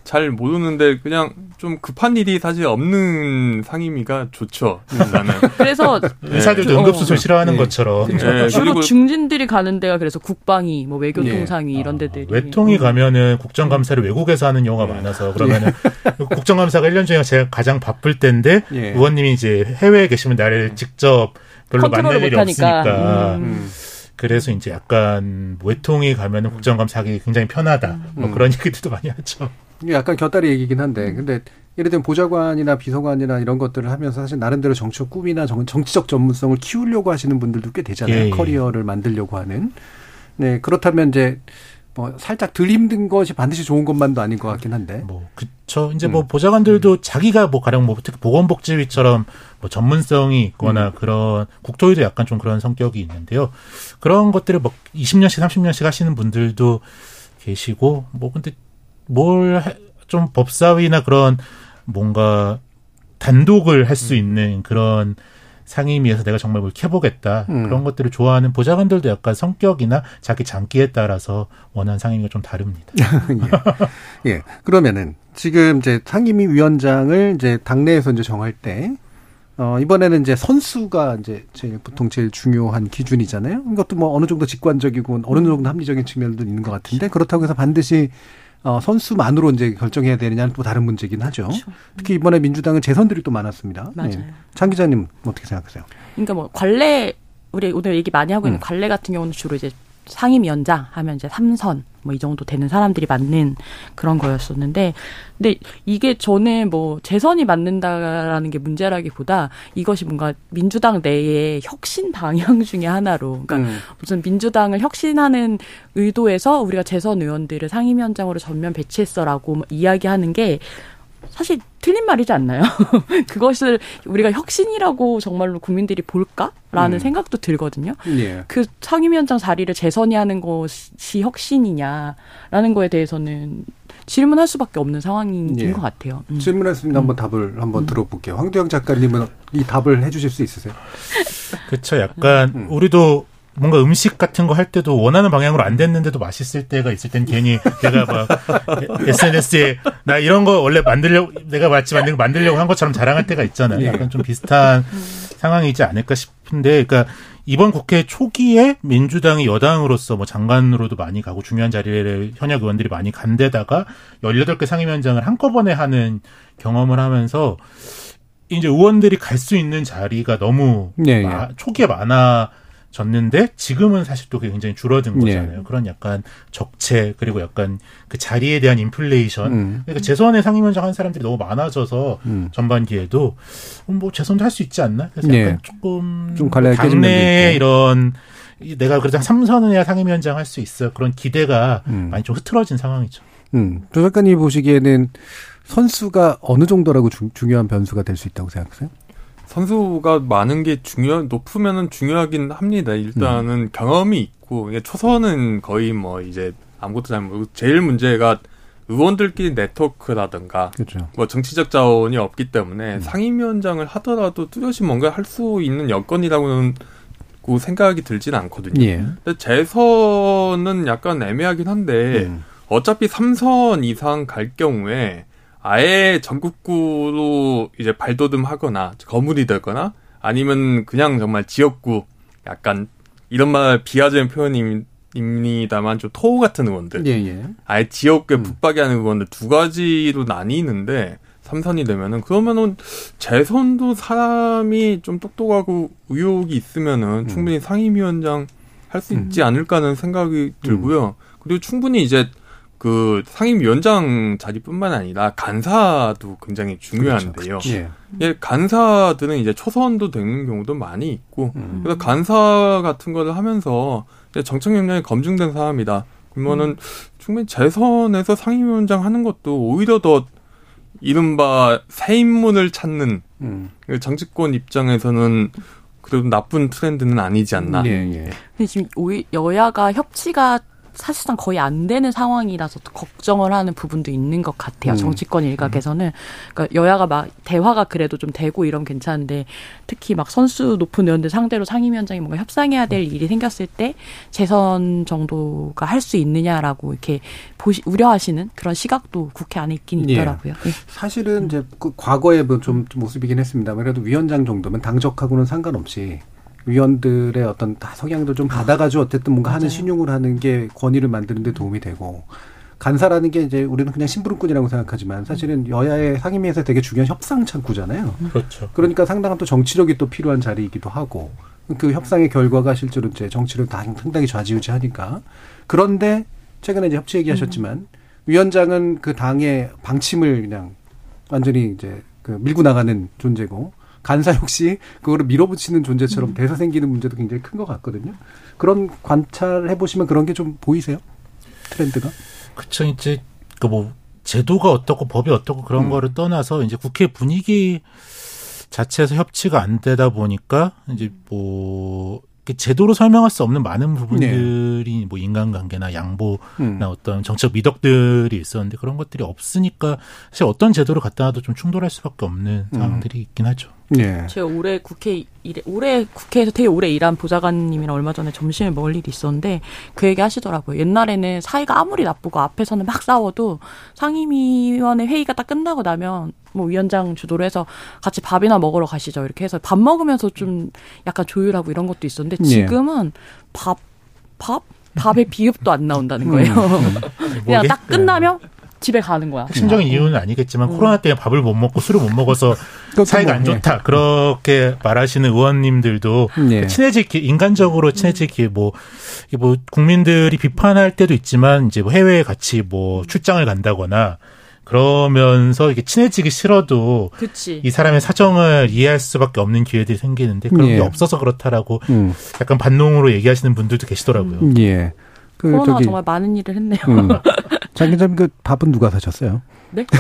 잘 모르는데 그냥 좀 급한 일이 사실 없는 상임위가 좋죠. 나는. *laughs* 그래서 의사들도 네. 응급수술 어, 싫어하는 네. 것처럼. 네. 주로 중진들이 가는 데가 그래서 국방위, 뭐 외교통상위 네. 이런 데들이. 아, 외통이 가면은 국정감사를 외국에서 하는 경우가 네. 많아서 그러면은 *laughs* 국정감사가 1년 중에 제가 가장 바쁠 때인데 의원님이 이제 해외에 계시면 나를 직접 별로 만날 일이 없으니까. 음. 음. 그래서 이제 약간 외통이 가면은 국정감사하기 굉장히 편하다. 뭐 음. 그런 *laughs* 얘기들도 많이 하죠. 약간 곁다리 얘기긴 한데, 음. 근데 예를 들면 보좌관이나 비서관이나 이런 것들을 하면서 사실 나름대로 정치적 꿈이나 정, 치적 전문성을 키우려고 하시는 분들도 꽤 되잖아요. 예, 예. 커리어를 만들려고 하는. 네, 그렇다면 이제 뭐 살짝 덜 힘든 것이 반드시 좋은 것만도 아닌 것 같긴 한데. 뭐 그쵸. 이제 뭐 음. 뭐 보좌관들도 음. 자기가 뭐 가령 뭐 특히 보건복지위처럼 뭐 전문성이 있거나 음. 그런 국토위도 약간 좀 그런 성격이 있는데요. 그런 것들을 뭐 20년씩 30년씩 하시는 분들도 계시고 뭐 근데 뭘 좀 법사위나 그런 뭔가 단독을 할수 음. 있는 그런 상임위에서 내가 정말 뭘 캐보겠다 음. 그런 것들을 좋아하는 보좌관들도 약간 성격이나 자기 장기에 따라서 원하는 상임위가 좀 다릅니다. *laughs* 예. 예. 그러면은 지금 이제 상임위 위원장을 이제 당내에서 이제 정할 때 어, 이번에는 이제 선수가 이제 제일 보통 제일 중요한 기준이잖아요. 이것도 뭐 어느 정도 직관적이고 어느 정도 합리적인 측면도 있는 것 같은데 그렇다고 해서 반드시 어, 선수만으로 이제 결정해야 되느냐는 또 다른 문제긴 하죠. 그렇죠. 특히 이번에 민주당은 재선들이 또 많았습니다. 맞아요. 네. 장 기자님 어떻게 생각하세요? 그러니까 뭐 관례 우리 오늘 얘기 많이 하고 있는 음. 관례 같은 경우는 주로 이제 상임위원장 하면 이제 삼선 뭐 이 정도 되는 사람들이 맞는 그런 거였었는데 근데 이게 저는 뭐 재선이 맞는다라는 게 문제라기보다 이것이 뭔가 민주당 내의 혁신 방향 중의 하나로 그러니까 음. 무슨 민주당을 혁신하는 의도에서 우리가 재선 의원들을 상임위원장으로 전면 배치했어라고 이야기하는 게 사실 틀린 말이지 않나요? *laughs* 그것을 우리가 혁신이라고 정말로 국민들이 볼까라는 음. 생각도 들거든요. 예. 그 상임위원장 자리를 재선이 하는 것이 혁신이냐라는 거에 대해서는 질문할 수밖에 없는 상황인 예. 것 같아요. 음. 질문했습니다. 한번 음. 답을 한번 음. 들어볼게요. 황두영 작가님은 이 답을 해주실 수 있으세요? *laughs* 그렇죠. 약간 음. 우리도 뭔가 음식 같은 거 할 때도 원하는 방향으로 안 됐는데도 맛있을 때가 있을 땐 괜히 내가 *laughs* 막 SNS에 나 이런 거 원래 만들려고 내가 마치 만든 거 만들려고 한 것처럼 자랑할 때가 있잖아요. 예. 약간 좀 비슷한 상황이지 않을까 싶은데 그러니까 이번 국회 초기에 민주당이 여당으로서 뭐 장관으로도 많이 가고 중요한 자리를 현역 의원들이 많이 간 데다가 18개 상임위원장을 한꺼번에 하는 경험을 하면서 이제 의원들이 갈 수 있는 자리가 너무 예, 예. 초기에 많아 졌는데 지금은 사실 또 굉장히 줄어든 거잖아요. 네. 그런 약간 적체 그리고 약간 그 자리에 대한 인플레이션. 음. 그러니까 재선에 상임위원장 한 사람들이 너무 많아져서 음. 전반기에도 뭐 재선도 할 수 있지 않나? 그래서 네. 약간 조금 좀뭐 당내 이런 내가 그래도 한 3선은 해야 상임위원장 할 수 있어. 그런 기대가 음. 많이 좀 흐트러진 상황이죠. 음. 조 작가님 보시기에는 선수가 어느 정도라고 중, 중요한 변수가 될 수 있다고 생각하세요? 선수가 많은 게 중요 높으면은 중요하긴 합니다. 일단은 음. 경험이 있고 초선은 거의 뭐 이제 아무것도 잘 모르고 제일 문제가 의원들끼리 네트워크라든가 그렇죠. 뭐 정치적 자원이 없기 때문에 음. 상임위원장을 하더라도 뚜렷이 뭔가 할 수 있는 여건이라고는 생각이 들지는 않거든요. 예. 근데 재선은 약간 애매하긴 한데 음. 어차피 3선 이상 갈 경우에 아예 전국구로 이제 발돋움하거나 거물이 되거나 아니면 그냥 정말 지역구 약간 이런 말 비하적인 표현입니다만 좀 토우 같은 의원들, 예, 예. 아예 지역구에 음. 붙박이 하는 의원들 두 가지로 나뉘는데 삼선이 되면은 그러면은 재선도 사람이 좀 똑똑하고 의욕이 있으면은 음. 충분히 상임위원장 할 수 있지 음. 않을까 하는 생각이 들고요. 음. 그리고 충분히 이제 그 상임위원장 자리뿐만 아니라 간사도 굉장히 중요한데요. 그렇죠, 그렇죠. 예. 간사들은 이제 초선도 되는 경우도 많이 있고 음. 그래서 간사 같은 거를 하면서 정책 역량이 검증된 사람이다. 그러면은 음. 충분히 재선에서 상임위원장 하는 것도 오히려 더 이른바 새 인문을 찾는 음. 그 정치권 입장에서는 그래도 나쁜 트렌드는 아니지 않나. 예, 예. 근데 지금 여야가 협치가 사실상 거의 안 되는 상황이라서 걱정을 하는 부분도 있는 것 같아요. 음. 정치권 일각에서는. 그러니까 여야가 막 대화가 그래도 좀 되고 이러면 괜찮은데 특히 막 선수 높은 의원들 상대로 상임위원장이 뭔가 협상해야 될 일이 생겼을 때 재선 정도가 할 수 있느냐라고 이렇게 보시, 우려하시는 그런 시각도 국회 안에 있긴 예. 있더라고요. 예. 사실은 이제 그 과거에 뭐좀 모습이긴 했습니다만 그래도 위원장 정도면 당적하고는 상관없이 위원들의 어떤 다 성향도 좀 받아가지고 어쨌든 뭔가 맞아요. 하는 신용을 하는 게 권위를 만드는 데 도움이 되고 간사라는 게 이제 우리는 그냥 심부름꾼이라고 생각하지만 사실은 여야의 상임위에서 되게 중요한 협상 창구잖아요. 그렇죠. 그러니까 상당한 또 정치력이 또 필요한 자리이기도 하고 그 협상의 결과가 실제로 이제 정치를 다 상당히 좌지우지하니까 그런데 최근에 이제 협치 얘기하셨지만 음. 위원장은 그 당의 방침을 그냥 완전히 이제 그 밀고 나가는 존재고 간사 역시 그거를 밀어붙이는 존재처럼 음. 대사 생기는 문제도 굉장히 큰 것 같거든요. 그런 관찰해 보시면 그런 게 좀 보이세요? 트렌드가? 그쵸 이제 그 뭐 제도가 어떻고 법이 어떻고 그런 음. 거를 떠나서 이제 국회 분위기 자체에서 협치가 안 되다 보니까 이제 뭐 제도로 설명할 수 없는 많은 부분들이 네. 뭐 인간관계나 양보나 음. 어떤 정책 미덕들이 있었는데 그런 것들이 없으니까 사실 어떤 제도를 갖다 놔도 좀 충돌할 수밖에 없는 음. 상황들이 있긴 하죠. 네. 제가 올해 국회 일에 올해 국회에서 되게 오래 일한 보좌관님이랑 얼마 전에 점심을 먹을 일이 있었는데 그 얘기 하시더라고요. 옛날에는 사이가 아무리 나쁘고 앞에서는 막 싸워도 상임위원회 회의가 딱 끝나고 나면 뭐 위원장 주도로 해서 같이 밥이나 먹으러 가시죠. 이렇게 해서 밥 먹으면서 좀 약간 조율하고 이런 것도 있었는데 네. 지금은 밥, 밥? 밥의 비읍도 안 나온다는 거예요. 음. 그냥 딱 끝나면 집에 가는 거야. 핵심적인 이유는 아니겠지만 음. 코로나 때문에 밥을 못 먹고 술을 못 먹어서 *laughs* 사이가 안 좋다. 그렇게 말하시는 의원님들도 네. 친해지기 인간적으로 친해지기 뭐, 뭐 국민들이 비판할 때도 있지만 이제 뭐 해외에 같이 뭐 출장을 간다거나 그러면서 이게 친해지기 싫어도 그치. 이 사람의 사정을 이해할 수밖에 없는 기회들이 생기는데 그런 예. 게 없어서 그렇다라고 음. 약간 반동으로 얘기하시는 분들도 계시더라고요. 음, 예. 그 코로나가 저기, 정말 많은 일을 했네요. 음. *laughs* 장 기자님 그 밥은 누가 사셨어요? 네? *laughs*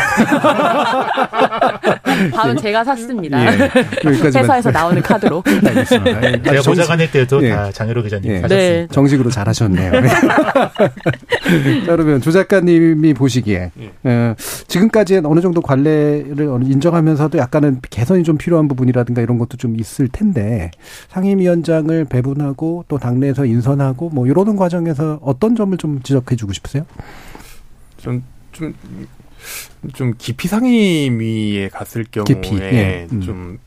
밥은 예. 제가 샀습니다. 예. 회사에서 나오는 카드로. 알겠습니다. 예. 제가 보좌관일 때도 예. 다 장혜로 기자님 예. 사셨습니다. 네. 정식으로 잘하셨네요. *laughs* 자, 그러면 조 작가님이 보시기에 어, 지금까지 어느 정도 관례를 인정하면서도 약간은 개선이 좀 필요한 부분이라든가 이런 것도 좀 있을 텐데 상임위원장을 배분하고 또 당내에서 인선하고 뭐 이러는 과정에서 어떤 점을 좀 지적해 주고 싶으세요? 좀, 좀, 좀 깊이 상임위에 갔을 경우에 깊이, 예. 음. 좀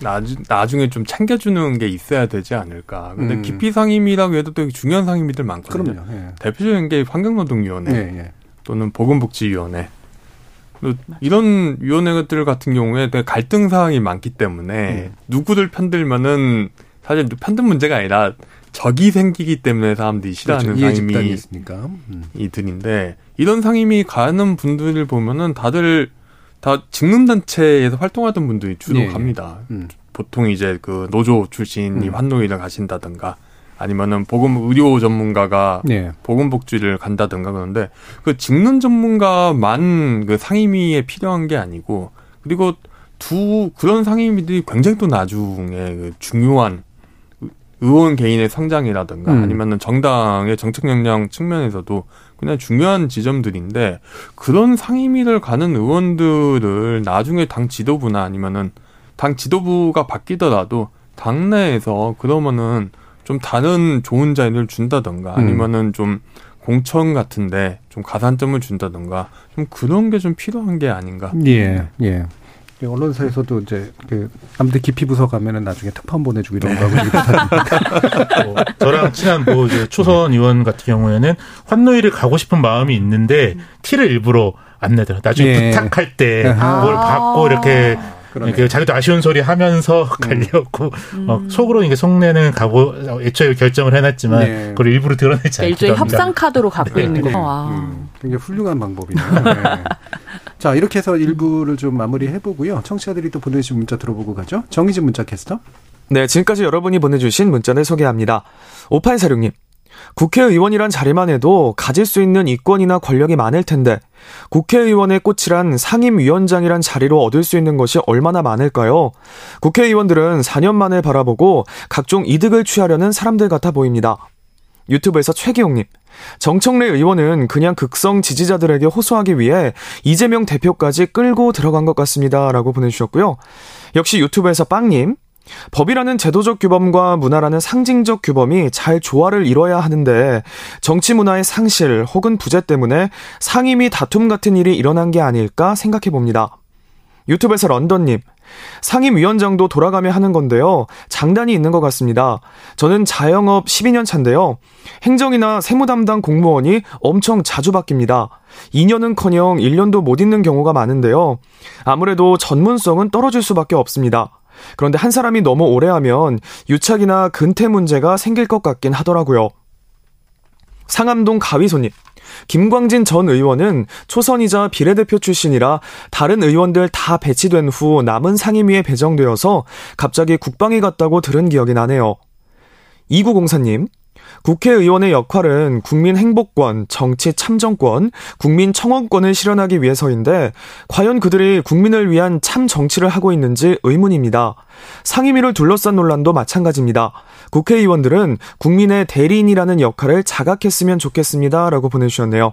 나중, 나중에 좀 챙겨주는 게 있어야 되지 않을까. 근데 음. 깊이 상임위라고 해도 되게 중요한 상임위들 많거든요. 그럼요. 예. 대표적인 게 환경노동위원회 예, 예. 또는 보건복지위원회. 이런 위원회들 같은 경우에 되게 갈등 사항이 많기 때문에 음. 누구를 편들면은 사실 편든 문제가 아니라 적이 생기기 때문에 사람들이 싫어하는 그렇죠. 상임위 음. 이들인데 이런 상임위 가는 분들을 보면은 다들 다 직능 단체에서 활동하던 분들이 주로 네. 갑니다. 음. 보통 이제 그 노조 출신이 음. 환노위를 가신다든가 아니면은 보건 의료 전문가가 네. 보건복지를 간다든가 그런데 그 직능 전문가만 그 상임위에 필요한 게 아니고 그리고 두 그런 상임위들이 굉장히 또 나중에 그 중요한 의원 개인의 성장이라든가 음. 아니면은 정당의 정책 역량 측면에서도 그냥 중요한 지점들인데 그런 상임위를 가는 의원들을 나중에 당 지도부나 아니면은 당 지도부가 바뀌더라도 당내에서 그러면은 좀 다른 좋은 자리를 준다던가 음. 아니면은 좀 공천 같은데 좀 가산점을 준다던가 좀 그런 게 좀 필요한 게 아닌가. 예, 예. 언론사에서도 이제 그 남들 깊이 부서 가면은 나중에 특판 보내주고 이런 거 하고 뭐 저랑 친한 뭐 이제 초선 의원 같은 경우에는 환노위를 가고 싶은 마음이 있는데 티를 일부러 안 내더라. 나중에 예. 부탁할 때 뭘 받고 이렇게 그 자기도 아쉬운 소리 하면서 *laughs* 갈렸고 음. 어, 속으로 이게 속내는 가고 애초에 결정을 해놨지만 네. 그걸 일부러 드러내지 않기 일종의 협상 카드로 갖고 네. 있는 거. 와. 음, 굉장히 훌륭한 방법이네요. 네. *laughs* 자 이렇게 해서 일부를 좀 마무리해 보고요. 청취자들이 또 보내주신 문자 들어보고 가죠. 정희진 문자 캐스터. 네, 지금까지 여러분이 보내주신 문자를 소개합니다. 5846님. 국회의원이란 자리만 해도 가질 수 있는 이권이나 권력이 많을 텐데 국회의원의 꽃이란 상임위원장이란 자리로 얻을 수 있는 것이 얼마나 많을까요? 국회의원들은 4년 만에 바라보고 각종 이득을 취하려는 사람들 같아 보입니다. 유튜브에서 최기용님. 정청래 의원은 그냥 극성 지지자들에게 호소하기 위해 이재명 대표까지 끌고 들어간 것 같습니다. 라고 보내주셨고요. 역시 유튜브에서 빵님. 법이라는 제도적 규범과 문화라는 상징적 규범이 잘 조화를 이뤄야 하는데 정치 문화의 상실 혹은 부재 때문에 상임위 다툼 같은 일이 일어난 게 아닐까 생각해 봅니다. 유튜브에서 런던님, 상임위원장도 돌아가며 하는 건데요. 장단이 있는 것 같습니다. 저는 자영업 12년 차인데요. 행정이나 세무 담당 공무원이 엄청 자주 바뀝니다. 2년은 커녕 1년도 못 있는 경우가 많은데요. 아무래도 전문성은 떨어질 수밖에 없습니다. 그런데 한 사람이 너무 오래 하면 유착이나 근태 문제가 생길 것 같긴 하더라고요. 상암동 가위손님. 김광진 전 의원은 초선이자 비례대표 출신이라 다른 의원들 다 배치된 후 남은 상임위에 배정되어서 갑자기 국방위 갔다고 들은 기억이 나네요. 2904님, 국회의원의 역할은 국민 행복권, 정치 참정권, 국민 청원권을 실현하기 위해서인데 과연 그들이 국민을 위한 참 정치를 하고 있는지 의문입니다. 상임위를 둘러싼 논란도 마찬가지입니다. 국회의원들은 국민의 대리인이라는 역할을 자각했으면 좋겠습니다. 라고 보내주셨네요.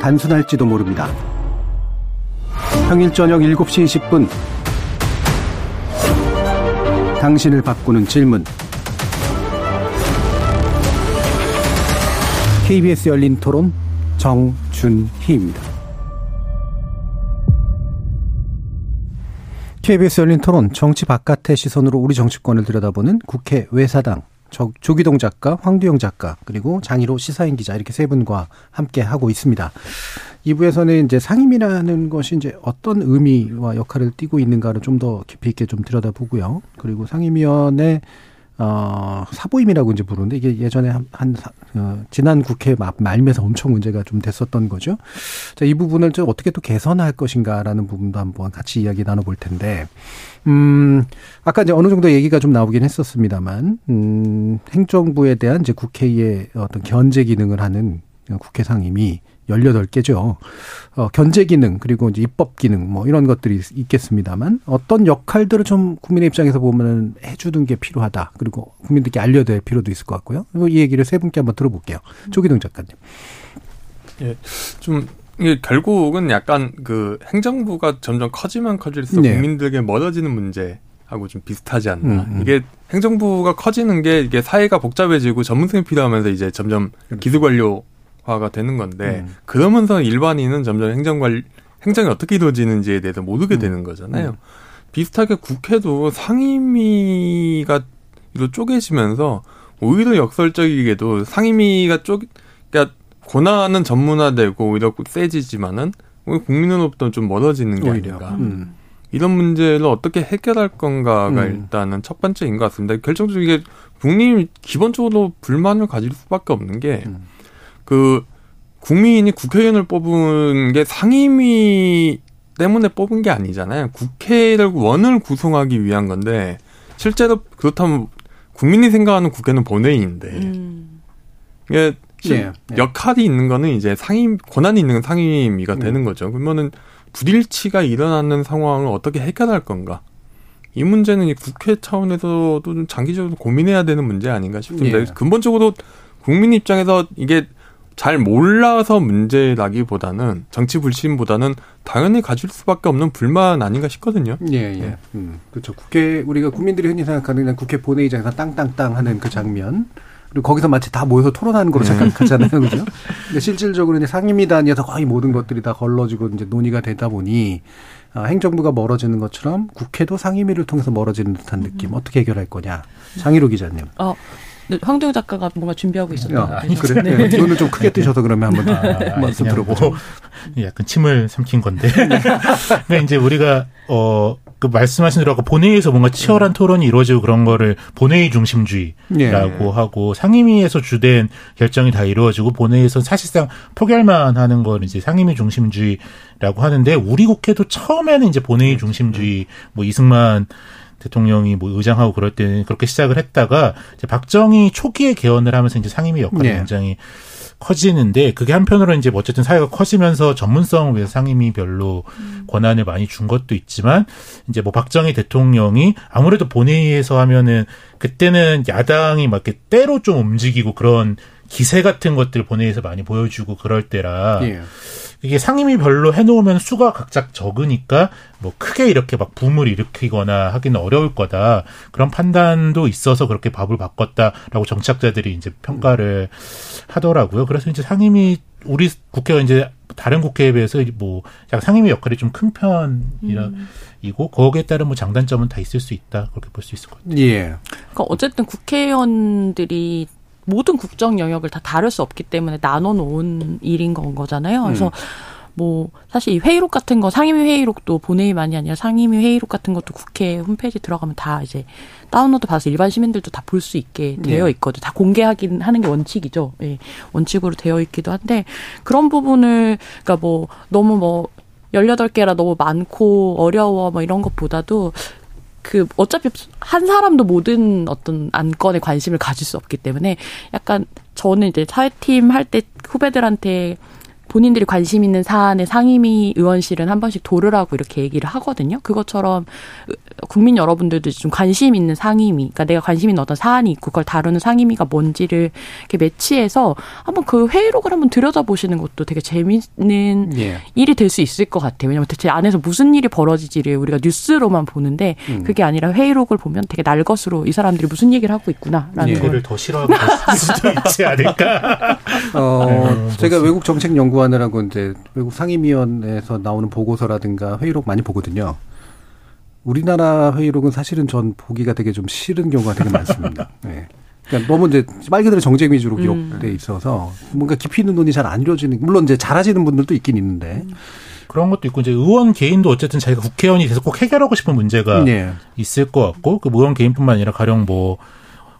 단순할지도 모릅니다. 평일 저녁 7시 20분 당신을 바꾸는 질문 KBS 열린 토론 정준희입니다. KBS 열린 토론 정치 바깥의 시선으로 우리 정치권을 들여다보는 국회 외사당 조기동 작가, 황두영 작가, 그리고 장희로 시사인 기자 이렇게 세 분과 함께 하고 있습니다. 2부에서는 이제 상임이라는 것이 이제 어떤 의미와 역할을 띠고 있는가를 좀 더 깊이 있게 좀 들여다보고요. 그리고 상임위원회 어, 사보임이라고 이제 부르는데 이게 예전에 한, 한 어, 지난 국회 말면서 엄청 문제가 좀 됐었던 거죠. 자, 이 부분을 좀 어떻게 또 개선할 것인가라는 부분도 한번 같이 이야기 나눠볼 텐데, 음, 아까 이제 어느 정도 얘기가 좀 나오긴 했었습니다만, 음, 행정부에 대한 이제 국회의 어떤 견제 기능을 하는 국회 상임 이 18개죠. 어, 견제 기능, 그리고 이제 입법 기능, 뭐 이런 것들이 있겠습니다만 어떤 역할들을 좀 국민의 입장에서 보면 해주는 게 필요하다. 그리고 국민들께 알려야 될 필요도 있을 것 같고요. 그리고 이 얘기를 세 분께 한번 들어볼게요. 조기동 작가님. 예, 좀 이게 결국은 약간 그 행정부가 점점 커지면 커질수록 네. 국민들에게 멀어지는 문제. 하고 좀 비슷하지 않나. 음, 음. 이게 행정부가 커지는 게 이게 사회가 복잡해지고 전문성이 필요하면서 이제 점점 그렇죠. 기술관료 화가 되는 건데 음. 그러면서 일반인은 점점 행정관 행정이 어떻게 이루어지는지에 대해서 모르게 음. 되는 거잖아요. 음. 비슷하게 국회도 상임위가 이로 쪼개지면서 오히려 역설적이게도 상임위가 쪼 그러니까 권한은 전문화되고 오히려 세지지만은 국민으로부터 좀 멀어지는 게 오히려. 아닌가. 음. 이런 문제를 어떻게 해결할 건가가 음. 일단은 첫 번째인 것 같습니다. 결정적으로 이게 국민이 기본적으로 불만을 가질 수밖에 없는 게 음. 그 국민이 국회의원을 뽑은 게 상임위 때문에 뽑은 게 아니잖아요. 국회를 원을 구성하기 위한 건데 실제로 그렇다면 국민이 생각하는 국회는 본회의인데 음. 이게 예, 예. 역할이 있는 거는 이제 상임 권한이 있는 상임위가 음. 되는 거죠. 그러면은 불일치가 일어나는 상황을 어떻게 해결할 건가? 이 문제는 이 국회 차원에서도 좀 장기적으로 고민해야 되는 문제 아닌가 싶습니다. 예. 근본적으로 국민 입장에서 이게 잘 몰라서 문제라기보다는 정치 불신보다는 당연히 가질 수밖에 없는 불만 아닌가 싶거든요. 예, 예. 네. 음, 그렇죠. 국회 우리가 국민들이 흔히 생각하는 국회 본회의장에서 땅땅땅 하는 그 장면. 그리고 거기서 마치 다 모여서 토론하는 걸로 네. 생각하잖아요. *laughs* 그죠? 근데 실질적으로 이제 상임위 단위에서 거의 모든 것들이 다 걸러지고 이제 논의가 되다 보니 아, 행정부가 멀어지는 것처럼 국회도 상임위를 통해서 멀어지는 듯한 느낌. 음. 어떻게 해결할 거냐. 장희로 기자님. 어. 황정 작가가 뭔가 준비하고 있었다. 아, 그래. 네. 네. 눈을 좀 크게 뜨셔서 그러면 한번 아, 말씀 들어보죠. 뭐, 약간 침을 삼킨 건데. *laughs* 그러니까 이제 우리가 어 그 말씀하신 대로 본회의에서 뭔가 치열한 토론이 이루어지고 그런 거를 본회의 중심주의라고 네. 하고 상임위에서 주된 결정이 다 이루어지고 본회의에서 사실상 포결만 하는 걸 이제 상임위 중심주의라고 하는데 우리 국회도 처음에는 이제 본회의. 중심주의 뭐 이승만 대통령이 뭐 의장하고 그럴 때는 그렇게 시작을 했다가 이제 박정희 초기에 개헌을 하면서 이제 상임위 역할이 네. 굉장히 커지는데 그게 한편으로 이제 어쨌든 사회가 커지면서 전문성을 위해서 상임위 별로 음. 권한을 많이 준 것도 있지만 이제 뭐 박정희 대통령이 아무래도 본회의에서 하면은 그때는 야당이 막 이렇게 때로 좀 움직이고 그런 기세 같은 것들 본회의에서 많이 보여주고 그럴 때라 예. 이게 상임위 별로 해놓으면 수가 각자 적으니까 뭐 크게 이렇게 막 붐을 일으키거나 하기는 어려울 거다 그런 판단도 있어서 그렇게 밥을 바꿨다라고 정치학자들이 이제 평가를 하더라고요. 그래서 이제 상임위 우리 국회가 이제 다른 국회에 비해서 뭐 상임위 역할이 좀 큰 편이라 음. 이고 거기에 따른 뭐 장단점은 다 있을 수 있다 그렇게 볼 수 있을 것 같아요. 예. 그러니까 어쨌든 국회의원들이 모든 국정 영역을 다 다룰 수 없기 때문에 나눠 놓은 일인 건 거잖아요. 그래서 음. 뭐 사실 이 회의록 같은 거 상임위 회의록도 본회의만이 아니라 상임위 회의록 같은 것도 국회 홈페이지 들어가면 다 이제 다운로드 받아서 일반 시민들도 다 볼 수 있게 되어 네. 있거든. 다 공개하긴 하는 게 원칙이죠. 예. 원칙으로 되어 있기도 한데 그런 부분을 그러니까 뭐 너무 뭐 열여덟 개라 너무 많고 어려워 뭐 이런 것보다도 그 어차피 한 사람도 모든 어떤 안건에 관심을 가질 수 없기 때문에 약간 저는 이제 사회팀 할 때 후배들한테 본인들이 관심 있는 사안에 상임위 의원실은 한 번씩 도르라고 이렇게 얘기를 하거든요. 그것처럼 국민 여러분들도 좀 관심 있는 상임위, 그러니까 내가 관심 있는 어떤 사안이 있고 그걸 다루는 상임위가 뭔지를 이렇게 매치해서 한번 그 회의록을 한번 들여다보시는 것도 되게 재밌는 예. 일이 될 수 있을 것 같아요. 왜냐하면 대체 안에서 무슨 일이 벌어지지를 우리가 뉴스로만 보는데 음. 그게 아니라 회의록을 보면 되게 날것으로 이 사람들이 무슨 얘기를 하고 있구나라는 예. 걸. 더 싫어하고 수도 있지 않을까. 어, 어, 제가 외국 정책 연구 하느라고 이제 외국 상임위원회에서 나오는 보고서라든가 회의록 많이 보거든요. 우리나라 회의록은 사실은 전 보기가 되게 좀 싫은 경우가 되게 많습니다. *laughs* 네. 그러니까 너무 이제 말 그대로 정쟁 위주로 음. 기록돼 있어서 뭔가 깊이 있는 논의 잘안 이루어지는 물론 이제 잘하시는 분들도 있긴 있는데 그런 것도 있고 이제 의원 개인도 어쨌든 자기가 국회의원이 돼서 꼭 해결하고 싶은 문제가 네. 있을 것 같고 그 의원 개인뿐만 아니라 가령 뭐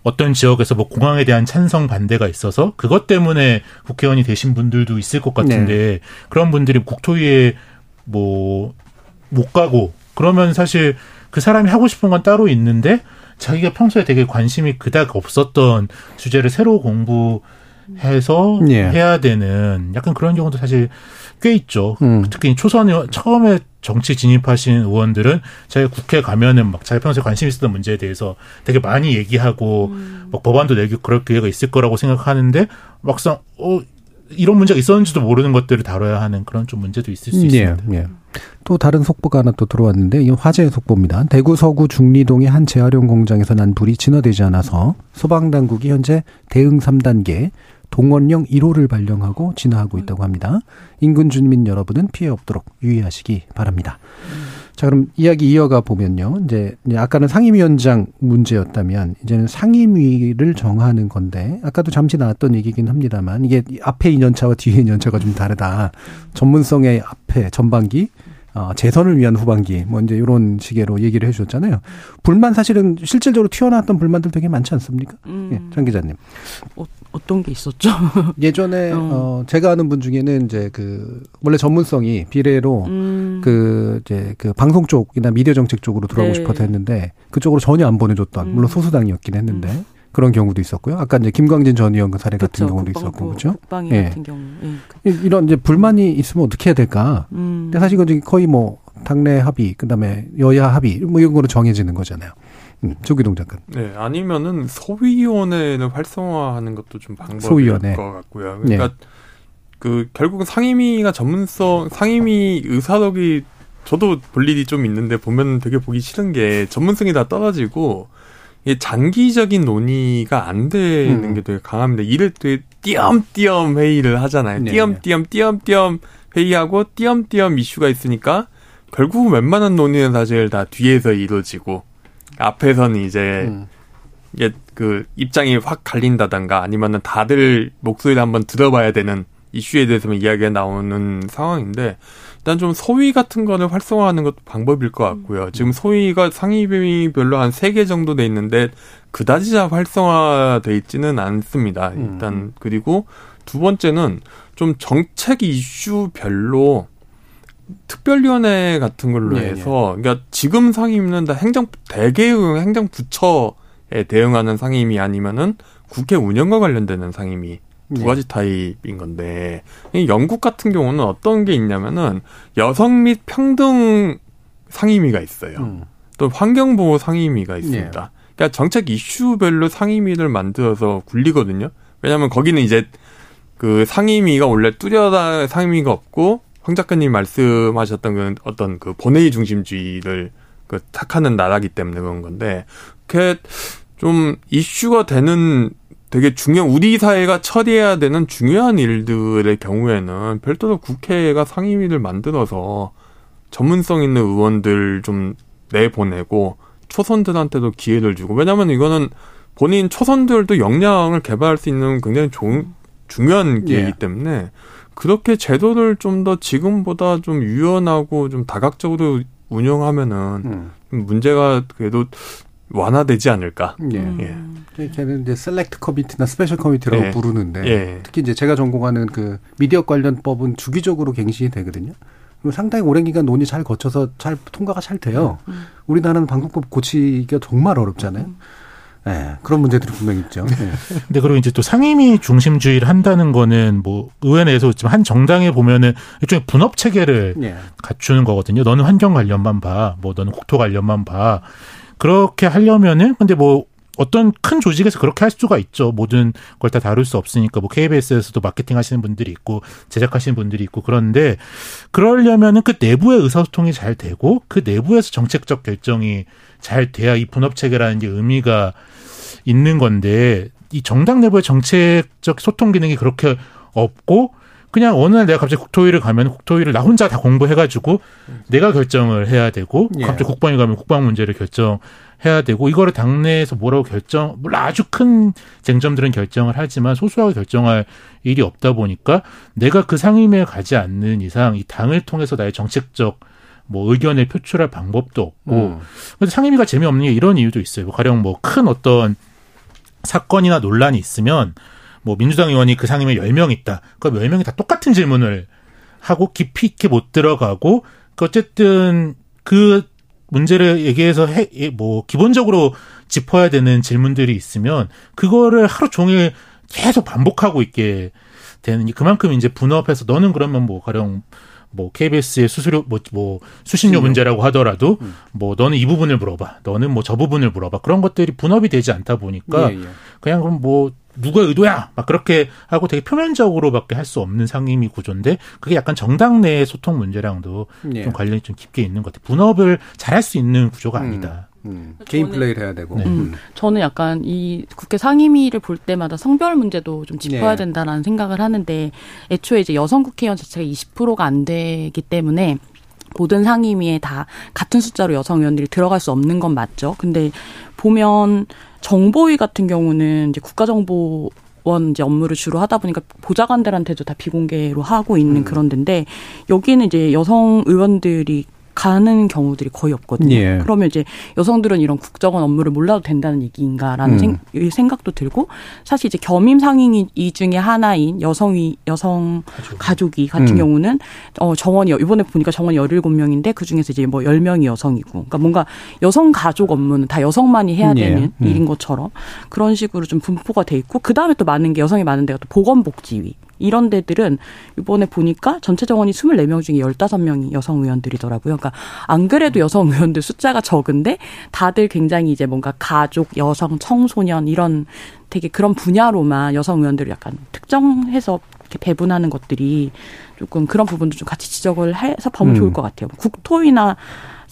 어떤 지역에서 뭐 공항에 대한 찬성 반대가 있어서 그것 때문에 국회의원이 되신 분들도 있을 것 같은데 네. 그런 분들이 국토위에 뭐 못 가고 그러면 사실 그 사람이 하고 싶은 건 따로 있는데 자기가 평소에 되게 관심이 그닥 없었던 주제를 새로 공부해서 예. 해야 되는 약간 그런 경우도 사실 꽤 있죠. 음. 특히 초선 의원 처음에 정치 진입하신 의원들은 자기 국회 가면은 막 자기 평소에 관심 있었던 문제에 대해서 되게 많이 얘기하고 음. 막 법안도 내기 그럴 기회가 있을 거라고 생각하는데 막상 어 이런 문제가 있었는지도 모르는 것들을 다뤄야 하는 그런 좀 문제도 있을 수 예, 있습니다. 예. 또 다른 속보가 하나 또 들어왔는데 이건 화재의 속보입니다. 대구 서구 중리동의 한 재활용 공장에서 난 불이 진화되지 않아서 소방 당국이 현재 대응 3단계 동원령 1호를 발령하고 진화하고 있다고 합니다. 인근 주민 여러분은 피해 없도록 유의하시기 바랍니다. 자, 그럼 이야기 이어가 보면요. 이제 아까는 상임위원장 문제였다면 이제는 상임위를 정하는 건데 아까도 잠시 나왔던 얘기긴 합니다만 이게 앞에 2년차와 뒤에 2년차가 좀 다르다. 전문성의 앞에 전반기 어, 재선을 위한 후반기 뭐 이제 이런 식으로 얘기를 해주셨잖아요. 불만 사실은 실질적으로 튀어나왔던 불만들 되게 많지 않습니까? 음. 예, 장 기자님. 어, 어떤 게 있었죠? *laughs* 예전에 어. 어. 제가 아는 분 중에는 이제 그 원래 전문성이 비례로 음. 그 이제 그 방송 쪽이나 미디어 정책 쪽으로 들어가고 네. 싶어서 했는데 그쪽으로 전혀 안 보내줬던 음. 물론 소수당이었긴 했는데. 음. 그런 경우도 있었고요. 아까 이제 김광진 전 의원 그 사례 같은 경우도 국방부, 있었고, 그렇죠? 국방위 예. 같은 경우. 예. 이런 이제 불만이 있으면 어떻게 해야 될까? 음. 근데 사실 이건 거의 뭐 당내 합의, 그다음에 여야 합의 뭐 이런 거로 정해지는 거잖아요. 음, 조기동 작가. 네, 아니면은 소위원회를 활성화하는 것도 좀 방법일. 것 같고요. 그러니까 네. 그 결국은 상임위가 전문성 상임위 의사력이 저도 볼 일이 좀 있는데 보면 되게 보기 싫은 게 전문성이 다 떨어지고 이게 장기적인 논의가 안 되는 음. 게 되게 강합니다. 이를 되게 띄엄띄엄 회의를 하잖아요. 네. 띄엄띄엄 띄엄띄엄 회의하고 띄엄띄엄 이슈가 있으니까 결국은 웬만한 논의는 사실 다 뒤에서 이루어지고 앞에서는 이제 음. 이게 그 입장이 확 갈린다던가 아니면은 다들 목소리를 한번 들어봐야 되는 이슈에 대해서만 이야기가 나오는 상황인데 일단 좀 소위 같은 거를 활성화하는 것도 방법일 것 같고요. 지금 소위가 상위별로 한 세 개 정도 돼 있는데 그다지 활성화돼 있지는 않습니다. 일단 음. 그리고 두 번째는 좀 정책 이슈별로 특별위원회 같은 걸로 네, 해서 네. 그러니까 지금 상임위는 다 행정 대개의 행정부처에 대응하는 상임위 아니면은 국회 운영과 관련되는 상임위 두 네. 가지 타입인 건데 영국 같은 경우는 어떤 게 있냐면은 여성 및 평등 상임위가 있어요. 음. 또 환경보호 상임위가 있습니다. 네. 그러니까 정책 이슈별로 상임위를 만들어서 굴리거든요. 왜냐하면 거기는 이제 그 상임위가 원래 뚜렷한 상임위가 없고 황 작가님 말씀하셨던 그 어떤 그 본회의 중심주의를 그 탁하는 나라기 때문에 그런 건데 그게 좀 이슈가 되는 되게 중요 우리 사회가 처리해야 되는 중요한 일들의 경우에는 별도로 국회가 상임위를 만들어서 전문성 있는 의원들 좀 내보내고 초선들한테도 기회를 주고 왜냐하면 이거는 본인 초선들도 역량을 개발할 수 있는 굉장히 좋은 중요한 기회이기 예. 때문에 그렇게 제도를 좀 더 지금보다 좀 유연하고 좀 다각적으로 운영하면은 음. 문제가 그래도 완화되지 않을까. 예. 예. 걔는 이제 select committee나 special committee라고 예. 부르는데 예. 특히 이제 제가 전공하는 그 미디어 관련법은 주기적으로 갱신이 되거든요. 상당히 오랜 기간 논의 잘 거쳐서 잘 통과가 잘 돼요. 음. 우리나라는 방송법 고치기가 정말 어렵잖아요. 음. 네, 그런 문제들이 분명히 있죠. 네. 근데 그리고 이제 또 상임위 중심주의를 한다는 거는 뭐 의회 내에서 지금 한 정당에 보면은 일종의 분업 체계를 네. 갖추는 거거든요. 너는 환경 관련만 봐, 뭐 너는 국토 관련만 봐. 그렇게 하려면은 근데 뭐 어떤 큰 조직에서 그렇게 할 수가 있죠. 모든 걸 다 다룰 수 없으니까 뭐 KBS에서도 마케팅 하시는 분들이 있고 제작하시는 분들이 있고 그런데 그러려면은 그 내부의 의사소통이 잘 되고 그 내부에서 정책적 결정이 잘 돼야 이 분업 체계라는 게 의미가 있는 건데 이 정당 내부의 정책적 소통 기능이 그렇게 없고 그냥 어느 날 내가 갑자기 국토위를 가면 국토위를 나 혼자 다 공부해가지고 내가 결정을 해야 되고 예. 갑자기 국방위 가면 국방 문제를 결정해야 되고 이거를 당내에서 뭐라고 결정 물론 아주 큰 쟁점들은 결정을 하지만 소수하게 결정할 일이 없다 보니까 내가 그 상임위에 가지 않는 이상 이 당을 통해서 나의 정책적 뭐 의견을 표출할 방법도 없고 음. 그래서 상임위가 재미없는 게 이런 이유도 있어요. 뭐 가령 뭐 큰 어떤 사건이나 논란이 있으면 뭐 민주당 의원이 그 상임위에 10명 있다. 그럼 10명이 다 똑같은 질문을 하고 깊이 있게 못 들어가고 그 어쨌든 그 문제를 얘기해서 해, 뭐 기본적으로 짚어야 되는 질문들이 있으면 그거를 하루 종일 계속 반복하고 있게 되는 그만큼 이제 분업해서 너는 그러면 뭐 가령 뭐 KBS의 수수료 뭐, 뭐 수신료 문제라고 하더라도 음. 뭐 너는 이 부분을 물어봐, 너는 뭐 저 부분을 물어봐 그런 것들이 분업이 되지 않다 보니까 예, 예. 그냥 그럼 뭐 누가 의도야 막 그렇게 하고 되게 표면적으로밖에 할 수 없는 상임위 구조인데 그게 약간 정당 내의 소통 문제랑도 예. 좀 관련이 좀 깊게 있는 것 같아요. 분업을 잘할 수 있는 구조가 음. 아니다. 음, 개인 플레이를 해야 되고. 네. 음, 저는 약간 이 국회 상임위를 볼 때마다 성별 문제도 좀 짚어야 네. 된다라는 생각을 하는데 애초에 이제 여성 국회의원 자체가 20%가 안 되기 때문에 모든 상임위에 다 같은 숫자로 여성 의원들이 들어갈 수 없는 건 맞죠. 근데 보면 정보위 같은 경우는 이제 국가정보 원 이제 업무를 주로 하다 보니까 보좌관들한테도 다 비공개로 하고 있는 음. 그런 데인데 여기는 이제 여성 의원들이 가는 경우들이 거의 없거든요. 예. 그러면 이제 여성들은 이런 국정원 업무를 몰라도 된다는 얘기인가라는 음. 생, 생각도 들고 사실 이제 겸임 상임위 이 중에 하나인 여성위 여성 가족. 이 같은 음. 경우는 어 정원이 이번에 보니까 정원이 17명인데 그중에서 이제 뭐 10명이 여성이고 그러니까 뭔가 여성 가족 업무는 다 여성만이 해야 예. 되는 예. 일인 것처럼 그런 식으로 좀 분포가 돼 있고 그다음에 또 많은 게 여성이 많은 데가 또 보건복지위 이런 데들은 이번에 보니까 전체 정원이 24명 중에 15명이 여성 의원들이더라고요. 그러니까 안 그래도 여성 의원들 숫자가 적은데 다들 굉장히 이제 뭔가 가족, 여성, 청소년 이런 되게 그런 분야로만 여성 의원들을 약간 특정해서 이렇게 배분하는 것들이 조금 그런 부분도 좀 같이 지적을 해서 보면 음. 좋을 것 같아요. 국토위나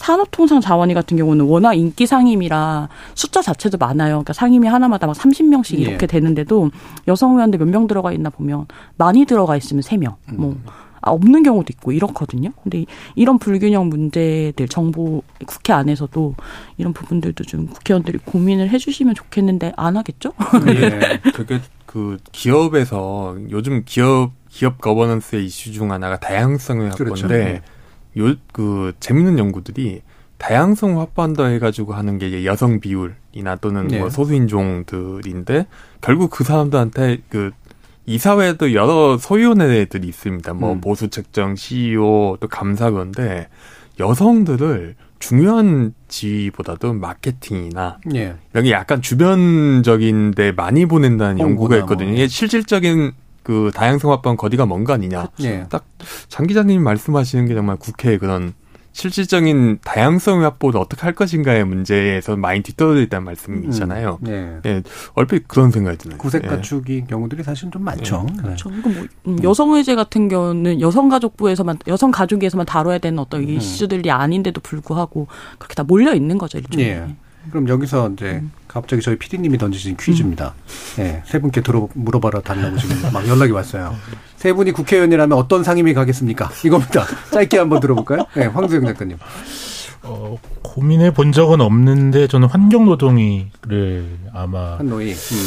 산업통상자원위 같은 경우는 워낙 인기 상임이라 숫자 자체도 많아요. 그러니까 상임위 하나마다 막 30명씩 예. 이렇게 예. 되는데도 여성 의원들 몇 명 들어가 있나 보면 많이 들어가 있으면 3명. 뭐 음. 아, 없는 경우도 있고 이렇거든요. 근데 이런 불균형 문제들 정부 국회 안에서도 이런 부분들도 좀 국회의원들이 고민을 해주시면 좋겠는데 안 하겠죠? 예, *laughs* 그게 그 기업에서 요즘 기업 기업 거버넌스의 이슈 중 하나가 다양성의 확보인데 그렇죠. 네. 요그 재밌는 연구들이 다양성 확보한다 해가지고 하는 게 여성 비율이나 또는 네. 뭐 소수인종들인데 결국 그 사람들한테 그 이사회도 여러 소위원회들이 있습니다. 뭐 음. 보수 책정, CEO, 또 감사건데 여성들을 중요한 지위보다도 마케팅이나 예. 이런 게 약간 주변적인데 많이 보낸다는 연구가 있거든요. 뭐. 이게 실질적인 그 다양성 확보한 거리가 먼 거 아니냐. 예. 딱장 기자님 말씀하시는 게 정말 국회의 그런 실질적인 다양성 확보를 어떻게 할 것인가의 문제에서 많이 뒤떨어져 있다는 말씀이잖아요. 음, 예. 예. 얼핏 그런 생각이 드네요. 구색 예. 가축이 예. 경우들이 사실 좀 많죠. 예. 그렇죠. 네. 뭐 음, 여성의제 같은 경우는 여성가족부에서만 여성가족위에서만 다뤄야 되는 어떤 음. 이슈들이 아닌데도 불구하고 그렇게 다 몰려 있는 거죠 일종의. 예. 그럼 여기서 이제 음. 갑자기 저희 피디님이 던지신 퀴즈입니다. 음. 네, 세 분께 들어 물어봐라 달라고 지금 *laughs* 막 연락이 왔어요. 세 분이 국회의원이라면 어떤 상임위 가겠습니까? 이겁니다. 짧게 한번 들어볼까요? 네, 황수영 작가님. 어, 고민해 본 적은 없는데 저는 환경 노동위를 아마 한노위. 음.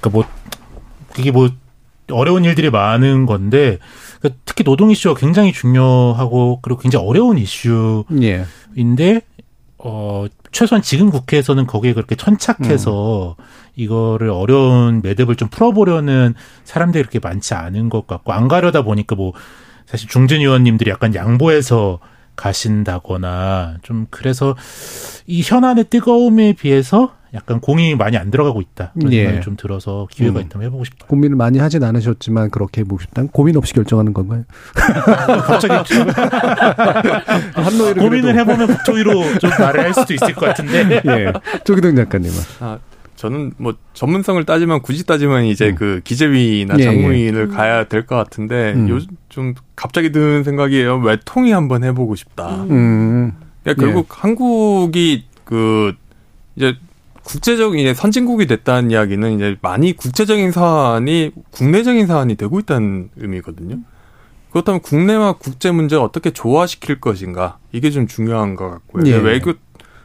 그러니까 뭐 그게 뭐 어려운 일들이 많은 건데 그러니까 특히 노동 이슈가 굉장히 중요하고 그리고 굉장히 어려운 이슈인데 예. 어 최소한 지금 국회에서는 거기에 그렇게 천착해서 음. 이거를 어려운 매듭을 좀 풀어보려는 사람들이 그렇게 많지 않은 것 같고 안 가려다 보니까 뭐 사실 중진 의원님들이 약간 양보해서 가신다거나 좀 그래서 이 현안의 뜨거움에 비해서 약간 공이 많이 안 들어가고 있다. 그런 예. 생각이 좀 들어서 기회가 음. 있다면 해보고 싶어요. 고민을 많이 하진 않으셨지만 그렇게 해보고 싶다. 고민 없이 결정하는 건가요? 갑자기 *laughs* 한노이를 고민을 해보면 국토위로 좀 말을 할 수도 있을 것 같은데. *laughs* 예. 조기동 작가님은. 아, 저는 뭐 전문성을 따지면 굳이 따지면 이제 음. 그 기재위나 예, 장무위를 예. 가야 될 것 같은데 음. 요즘 좀 갑자기 드는 생각이에요. 외통위 한번 해보고 싶다. 음. 그러니까 결국 예. 한국이 그 이제 국제적인 이제 선진국이 됐다는 이야기는 이제 많이 국제적인 사안이 국내적인 사안이 되고 있다는 의미거든요. 그렇다면 국내와 국제 문제를 어떻게 조화시킬 것인가 이게 좀 중요한 것 같고요. 예. 외교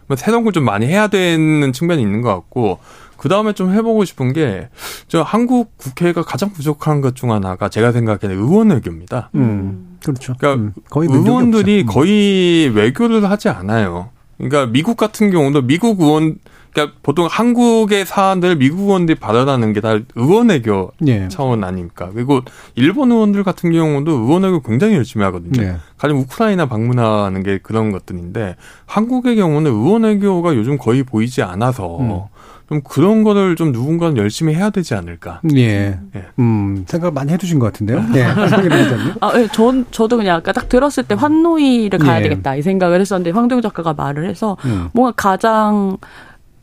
뭐 새동을 좀 많이 해야 되는 측면이 있는 것 같고 그 다음에 좀 해보고 싶은 게 저 한국 국회가 가장 부족한 것 중 하나가 제가 생각하는 의원 외교입니다. 음, 그렇죠. 그러니까 음, 거의 의원들이 음. 거의 외교를 하지 않아요. 그러니까 미국 같은 경우도 미국 의원 그러니까 보통 한국의 사안들 미국 의원들이 받아가는 게 다 의원외교 예. 차원 아닙니까? 그리고 일본 의원들 같은 경우도 의원외교 굉장히 열심히 하거든요. 예. 가령 우크라이나 방문하는 게 그런 것들인데 한국의 경우는 의원외교가 요즘 거의 보이지 않아서 음. 좀 그런 거를 좀 누군가는 열심히 해야 되지 않을까. 예. 예. 음, 생각 많이 해두신 것 같은데요. *laughs* 예. 아, 예. 전, 저도 그냥 아까 딱 들었을 때 환노위를 가야 예. 되겠다 이 생각을 했었는데 황동 작가가 말을 해서 음. 뭔가 가장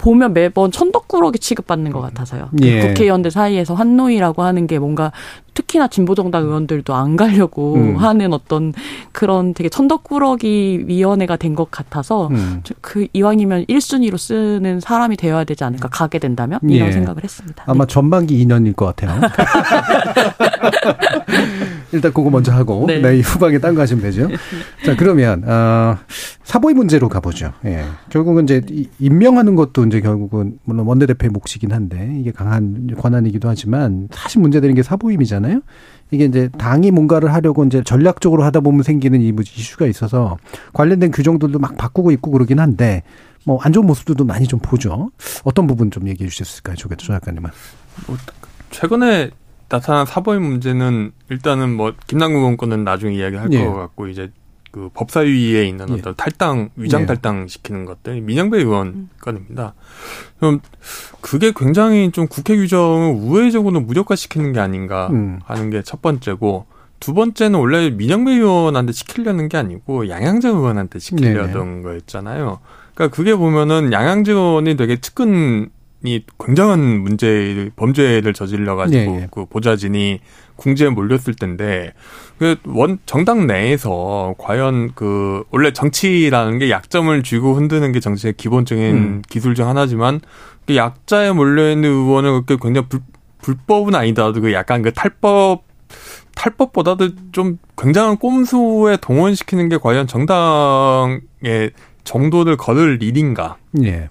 보면 매번 천덕꾸러기 취급받는 것 같아서요. 예. 국회의원들 사이에서 환노위라고 하는 게 뭔가 특히나 진보정당 의원들도 안 가려고 음. 하는 어떤 그런 되게 천덕꾸러기 위원회가 된 것 같아서 음. 그 이왕이면 1순위로 쓰는 사람이 되어야 되지 않을까 가게 된다면 이런 예. 생각을 했습니다. 아마 네. 전반기 2년일 것 같아요. *laughs* 일단 그거 먼저 하고 네. 네, 후방에 딴 거 하시면 되죠. *laughs* 자 그러면 어, 사보이 문제로 가보죠. 예. 결국은 이제 임명하는 것도 이제 결국은 물론 원내대표의 몫이긴 한데 이게 강한 권한이기도 하지만 사실 문제되는 게 사보임이잖아요. 이게 이제 당이 뭔가를 하려고 이제 전략적으로 하다 보면 생기는 이 이슈가 있어서 관련된 규정들도 막 바꾸고 있고 그러긴 한데 뭐 안 좋은 모습들도 많이 좀 보죠. 어떤 부분 좀 얘기해 주셨을까요, 조 작가님은? 뭐 최근에 나타난 사보임 문제는 일단은 뭐 김남국 의원권은 나중에 이야기할 예. 것 같고 이제 그 법사위에 있는 예. 어떤 탈당 위장 예. 탈당 시키는 것들 민영배 의원 건입니다. 그럼 그게 굉장히 좀 국회 규정을 우회적으로 무력화시키는 게 아닌가 음. 하는 게 첫 번째고 두 번째는 원래 민영배 의원한테 시키려는 게 아니고 양양정 의원한테 시키려던 네네. 거였잖아요. 그러니까 그게 보면은 양양정 의원이 되게 측근 이 굉장한 문제 범죄를 저질러 가지고 네, 네. 그 보좌진이 궁지에 몰렸을 텐데 그원 정당 내에서 과연 그 원래 정치라는 게 약점을 쥐고 흔드는 게 정치의 기본적인 음. 기술 중 하나지만 그 약자에 몰려 있는 의원을 그렇게 굉장히 불, 불법은 아니더라도 그 약간 그 탈법 탈법보다도 좀 굉장한 꼼수에 동원시키는 게 과연 정당의 정도를 거둘 일인가? 예.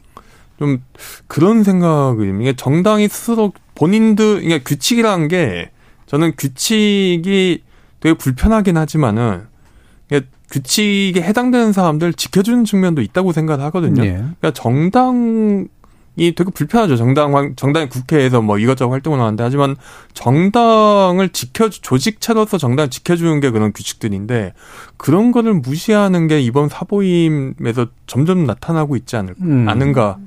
좀 그런 생각을 이게 정당이 스스로 본인들 이게 규칙이라는 게 저는 규칙이 되게 불편하긴 하지만은 규칙에 해당되는 사람들 지켜주는 측면도 있다고 생각을 하거든요. 네. 그러니까 정당이 되게 불편하죠. 정당 정당이 국회에서 뭐 이것저것 활동을 하는데 하지만 정당을 지켜 조직체로서 정당 을 지켜주는 게 그런 규칙들인데 그런 거를 무시하는 게 이번 사보임에서 점점 나타나고 있지 않을, 음. 않은가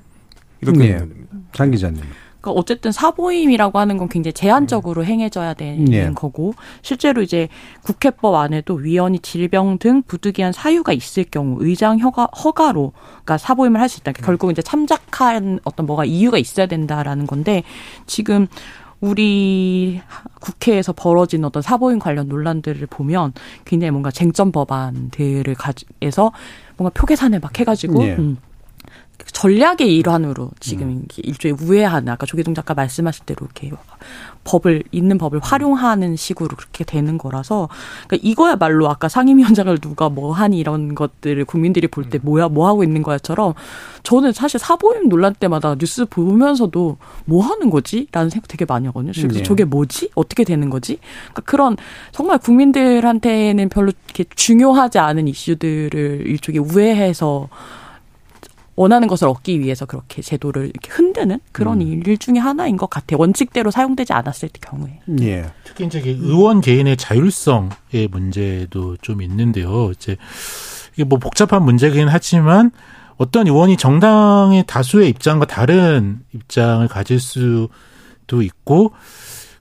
이렇게 네. 됩니다. 장 기자님. 그러니까 어쨌든 사보임이라고 하는 건 굉장히 제한적으로 음. 행해져야 되는 네. 거고 실제로 이제 국회법 안에도 위헌이 질병 등 부득이한 사유가 있을 경우 의장 허가 허가로 그러니까 사보임을 할 수 있다. 그러니까 결국 이제 참작한 어떤 뭐가 이유가 있어야 된다라는 건데 지금 우리 국회에서 벌어진 어떤 사보임 관련 논란들을 보면 굉장히 뭔가 쟁점 법안들을 가지해서 뭔가 표계산을 막 해가지고 네. 음. 전략의 일환으로 지금 음. 일종의 우회하는 아까 조계동 작가 말씀하실 대로 이렇게 법을 있는 법을 활용하는 식으로 그렇게 되는 거라서 그러니까 이거야말로 아까 상임위원장을 누가 뭐 하니 이런 것들을 국민들이 볼때 음. 뭐야 뭐 하고 있는 거야처럼 저는 사실 사보임 논란 때마다 뉴스 보면서도 뭐 하는 거지라는 생각 되게 많이 하거든요. 그래서 네. 저게 뭐지 어떻게 되는 거지? 그러니까 그런 정말 국민들한테는 별로 이렇게 중요하지 않은 이슈들을 일종의 우회해서 원하는 것을 얻기 위해서 그렇게 제도를 이렇게 흔드는 그런 음. 일 중에 하나인 것 같아요. 원칙대로 사용되지 않았을 때 경우에. 예. 특히 이제 의원 개인의 자율성의 문제도 좀 있는데요. 이제 이게 뭐 복잡한 문제긴 하지만 어떤 의원이 정당의 다수의 입장과 다른 입장을 가질 수도 있고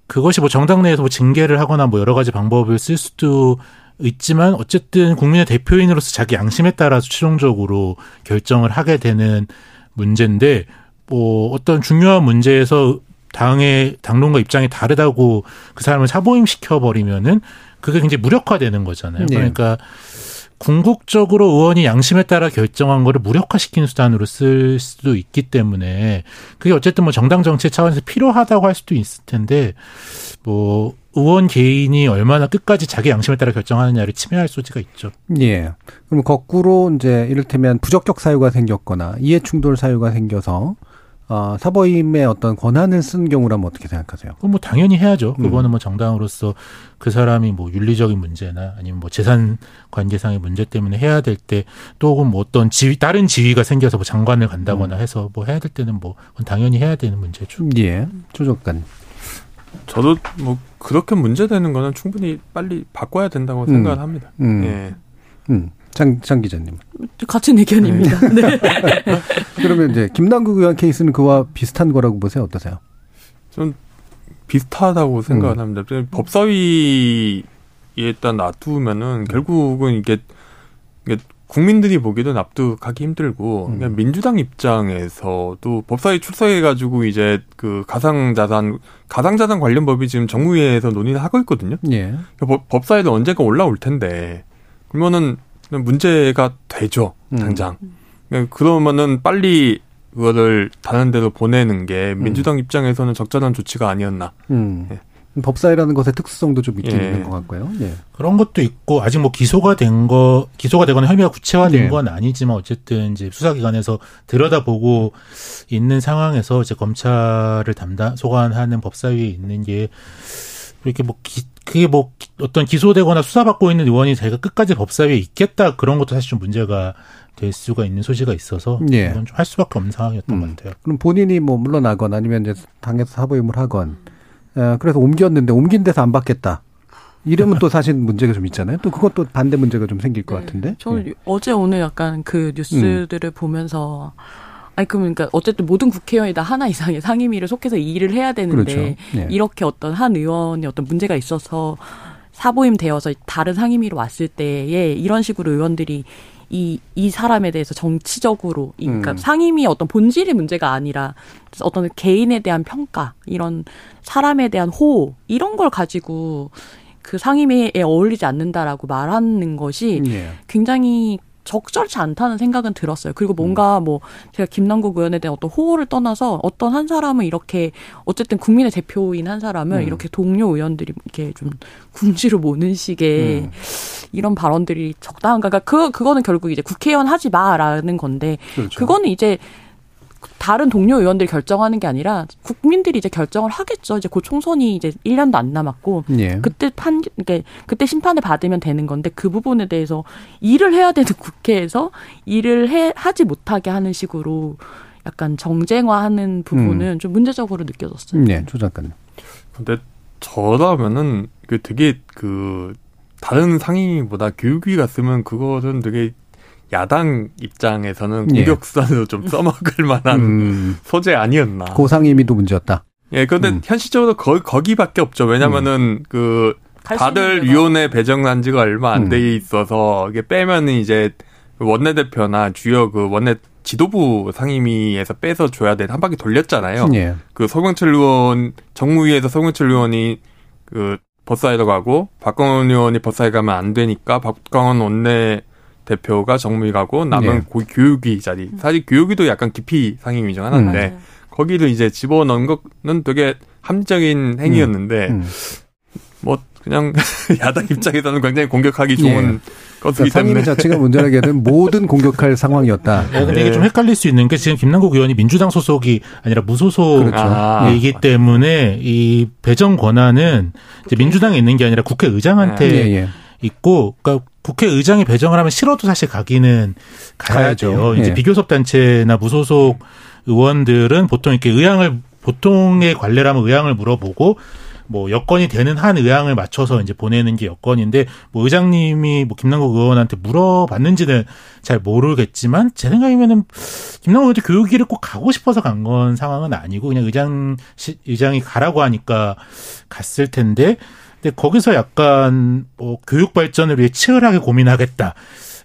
그것이 뭐 정당 내에서 뭐 징계를 하거나 뭐 여러 가지 방법을 쓸 수도 있지만 어쨌든 국민의 대표인으로서 자기 양심에 따라서 최종적으로 결정을 하게 되는 문제인데 뭐 어떤 중요한 문제에서 당의 당론과 입장이 다르다고 그 사람을 사보임 시켜 버리면은 그게 굉장히 무력화되는 거잖아요. 네. 그러니까 궁극적으로 의원이 양심에 따라 결정한 거를 무력화시키는 수단으로 쓸 수도 있기 때문에 그게 어쨌든 뭐 정당 정치 차원에서 필요하다고 할 수도 있을 텐데 뭐 의원 개인이 얼마나 끝까지 자기 양심에 따라 결정하느냐를 침해할 소지가 있죠. 예. 그럼 거꾸로 이제 이를테면 부적격 사유가 생겼거나 이해 충돌 사유가 생겨서 어, 사보임의 어떤 권한을 쓴 경우라면 어떻게 생각하세요? 그럼 뭐 당연히 해야죠. 음. 그거는 뭐 정당으로서 그 사람이 뭐 윤리적인 문제나 아니면 뭐 재산 관계상의 문제 때문에 해야 될 때또 혹은 뭐 어떤 지위 다른 지위가 생겨서 뭐 장관을 간다거나 음. 해서 뭐 해야 될 때는 뭐 당연히 해야 되는 문제죠. 예. 조정관. 저도 뭐 그렇게 문제되는 거는 충분히 빨리 바꿔야 된다고 음. 생각을 합니다. 음. 예. 음. 장, 장 기자님. 같은 의견입니다. 네. 네. *laughs* 그러면 이제 김남국 의원 케이스는 그와 비슷한 거라고 보세요? 어떠세요? 좀 비슷하다고 생각을 음. 합니다. 법사위에 일단 놔두면은 결국은 이게, 이게 국민들이 보기도 납득하기 힘들고 음. 그냥 민주당 입장에서도 법사위 출석해가지고 이제 그 가상자산 가상자산 관련 법이 지금 정무위에서 논의를 하고 있거든요. 예. 그러니까 법사위도 언젠가 올라올 텐데 그러면은 문제가 되죠 음. 당장. 음. 그러면은 빨리 그거를 다른 데로 보내는 게 민주당 음. 입장에서는 적절한 조치가 아니었나. 음. 예. 법사위라는 것의 특수성도 좀 있긴 예. 있는 것 같고요. 예. 그런 것도 있고 아직 뭐 기소가 된 거 기소가 되거나 혐의가 구체화된 예. 건 아니지만 어쨌든 이제 수사기관에서 들여다보고 있는 상황에서 이제 검찰을 담당 소관하는 법사위에 있는 게 이렇게 뭐 기, 그게 뭐 어떤 기소되거나 수사받고 있는 의원이 자기가 끝까지 법사위에 있겠다 그런 것도 사실 좀 문제가 될 수가 있는 소지가 있어서 예. 이건 좀 할 수밖에 없는 상황이었던 음. 것 같아요. 그럼 본인이 뭐 물러나건 아니면 이제 당에서 사보임을 하건 어, 그래서 옮겼는데 옮긴 데서 안 받겠다. 이러면 또 사실 문제가 좀 있잖아요. 또 그것도 반대 문제가 좀 생길 것 네. 같은데. 저는 예. 어제 오늘 약간 그 뉴스들을 보면서 아니 그러니까 어쨌든 모든 국회의원이 다 하나 이상의 상임위를 속해서 일을 해야 되는데 그렇죠. 예. 이렇게 어떤 한 의원이 어떤 문제가 있어서 사보임 되어서 다른 상임위로 왔을 때에 이런 식으로 의원들이 이, 이 사람에 대해서 정치적으로, 이- 그러니까 음. 상임위 어떤 본질의 문제가 아니라 어떤 개인에 대한 평가, 이런 사람에 대한 호호, 이런 걸 가지고 그 상임위에 어울리지 않는다라고 말하는 것이 예. 굉장히 적절치 않다는 생각은 들었어요. 그리고 뭔가 뭐 제가 김남국 의원에 대한 어떤 호호를 떠나서 어떤 한 사람을 이렇게 어쨌든 국민의 대표인 한 사람을 음. 이렇게 동료 의원들이 이렇게 좀 궁지로 모는 식의 음. 이런 발언들이 적당한가? 그러니까 그 그거는 결국 이제 국회의원 하지 마라는 건데 그렇죠. 그거는 이제 다른 동료 의원들이 결정하는 게 아니라 국민들이 이제 결정을 하겠죠. 이제 곧 총선이 이제 1년도 안 남았고 예. 그때 판, 그러니까 그때 심판을 받으면 되는 건데 그 부분에 대해서 일을 해야 되는 *laughs* 국회에서 일을 해 하지 못하게 하는 식으로 약간 정쟁화하는 부분은 좀 문제적으로 느껴졌어요. 음, 예, 조 작가님. 근데 저라면은 그 되게 그 다른 상임위보다 교육위가 쓰면 그거는 되게 야당 입장에서는 예. 공격 수단으로 좀 써먹을 만한 음, 소재 아니었나. 고상임위도 문제였다. 예, 근데 음. 현실적으로 거, 거기밖에 없죠. 왜냐면은 그 갈수 있는 다들. 위원회 배정한 지가 얼마 안 음. 돼 있어서 이게 빼면은 이제 원내대표나 주요 그 원내 지도부 상임위에서 빼서 줘야 돼. 한 바퀴 돌렸잖아요. 예. 그 송영철 의원 정무위에서 송영철 의원이 그 법사위로 가고 박광원 의원이 법사위 가면 안 되니까 박광원 원내 대표가 정무위 가고 남은 예. 고 교육위 자리. 사실 교육위도 약간 깊이 상임위 중 하나인데 맞아요. 거기를 이제 집어넣은 거는 되게 합리적인 행위였는데 음. 뭐 그냥 *laughs* 야당 입장에서는 굉장히 공격하기 좋은 예. 것이기 그러니까 상임위 때문에 자체가 문제라게 되면 모든 공격할 상황이었다. 어, 근데 이게 좀 헷갈릴 수 있는 게 지금 김남국 의원이 민주당 소속이 아니라 무소속이기 그렇죠. 아, 때문에 이 배정 권한은 이제 민주당에 있는 게 아니라 국회의장한테 예, 예. 있고, 그러니까 국회의장이 배정을 하면 싫어도 사실 가기는 가야 가야 죠. 돼요. 이제 예. 비교섭 단체나 무소속 의원들은 보통 이렇게 의향을 보통의 관례라면 의향을 물어보고 뭐 여건이 되는 한 의향을 맞춰서 이제 보내는 게 여건인데 뭐 의장님이 뭐 김남국 의원한테 물어봤는지는 잘 모르겠지만 제 생각이면은 김남국 의원도 교육위를 꼭 가고 싶어서 간 건 상황은 아니고 그냥 의장 시- 의장이 가라고 하니까 갔을 텐데 근데 거기서 약간 뭐 교육 발전을 위해 치열하게 고민하겠다.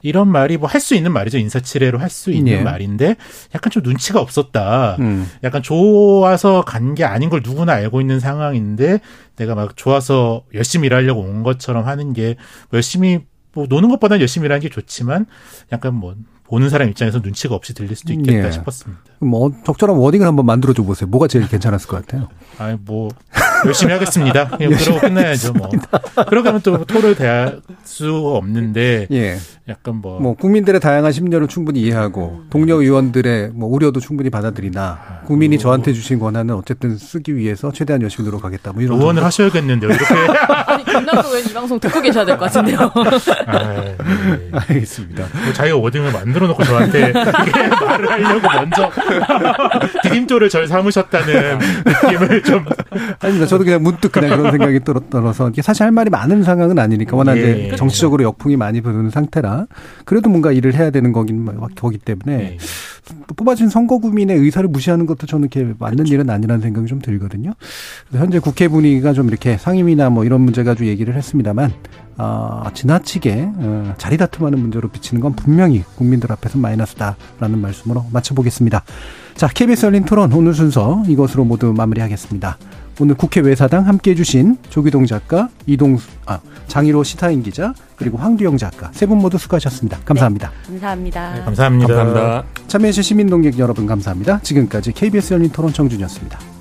이런 말이 뭐 할 수 있는 말이죠. 인사치레로 할 수 있는 예. 말인데 약간 좀 눈치가 없었다. 음. 약간 좋아서 간 게 아닌 걸 누구나 알고 있는 상황인데 내가 막 좋아서 열심히 일하려고 온 것처럼 하는 게뭐 열심히 뭐 노는 것보다는 열심히 일하는 게 좋지만 약간 뭐 보는 사람 입장에서 눈치가 없이 들릴 수도 있겠다 예. 싶었습니다. 뭐 적절한 워딩을 한번 만들어 줘 보세요. 뭐가 제일 괜찮았을 것 같아요. 아니 뭐 *laughs* 열심히 하겠습니다. 그냥 그러고 끝나야죠. 뭐 그러고 하면 또 토를 대할 수 없는데 예. 약간 뭐, 뭐 국민들의 다양한 심려를 충분히 이해하고 동료 의원들의 뭐 우려도 충분히 받아들이나 국민이 저한테 주신 권한은 어쨌든 쓰기 위해서 최대한 열심히 노력하겠다. 뭐 이런 의원을 하셔야겠는데요. 이렇게 *laughs* 아니 김남국 의원 이 방송 듣고 계셔야 될 것 같은데요. 아, 네. 알겠습니다. 뭐 자기가 워딩을 만들어 놓고 저한테 이렇게 *laughs* 말을 하려고 먼저 *laughs* 디딤돌을 절 삼으셨다는 느낌을 좀 아닙니다. 저도 그냥 문득 그냥 그런 생각이 이게 사실 할 말이 많은 상황은 아니니까 워낙 예. 이제 정치적으로 역풍이 많이 부는 상태라 그래도 뭔가 일을 해야 되는 거긴 거기 때문에 네. 또 뽑아진 선거구민의 의사를 무시하는 것도 저는 이렇게 맞는 일은 아니라는 생각이 좀 들거든요. 그래서 현재 국회 분위기가 좀 이렇게 상임이나 뭐 이런 문제 가지고 얘기를 했습니다만 어, 지나치게 어, 자리 다툼하는 문제로 비치는 건 분명히 국민들 앞에서 마이너스다라는 말씀으로 마쳐보겠습니다. 자, KBS 열린 토론 오늘 순서 이것으로 모두 마무리하겠습니다. 오늘 국회 외사당 함께 해 주신 조기동 작가, 이동수, 아, 장일호 시타인 기자, 그리고 황두영 작가 세 분 모두 수고하셨습니다. 감사합니다. 감사합니다. 네, 감사합니다. 감사합니다. 참여해주신 시민동객 여러분 감사합니다. 지금까지 KBS 열린 토론 정준이었습니다.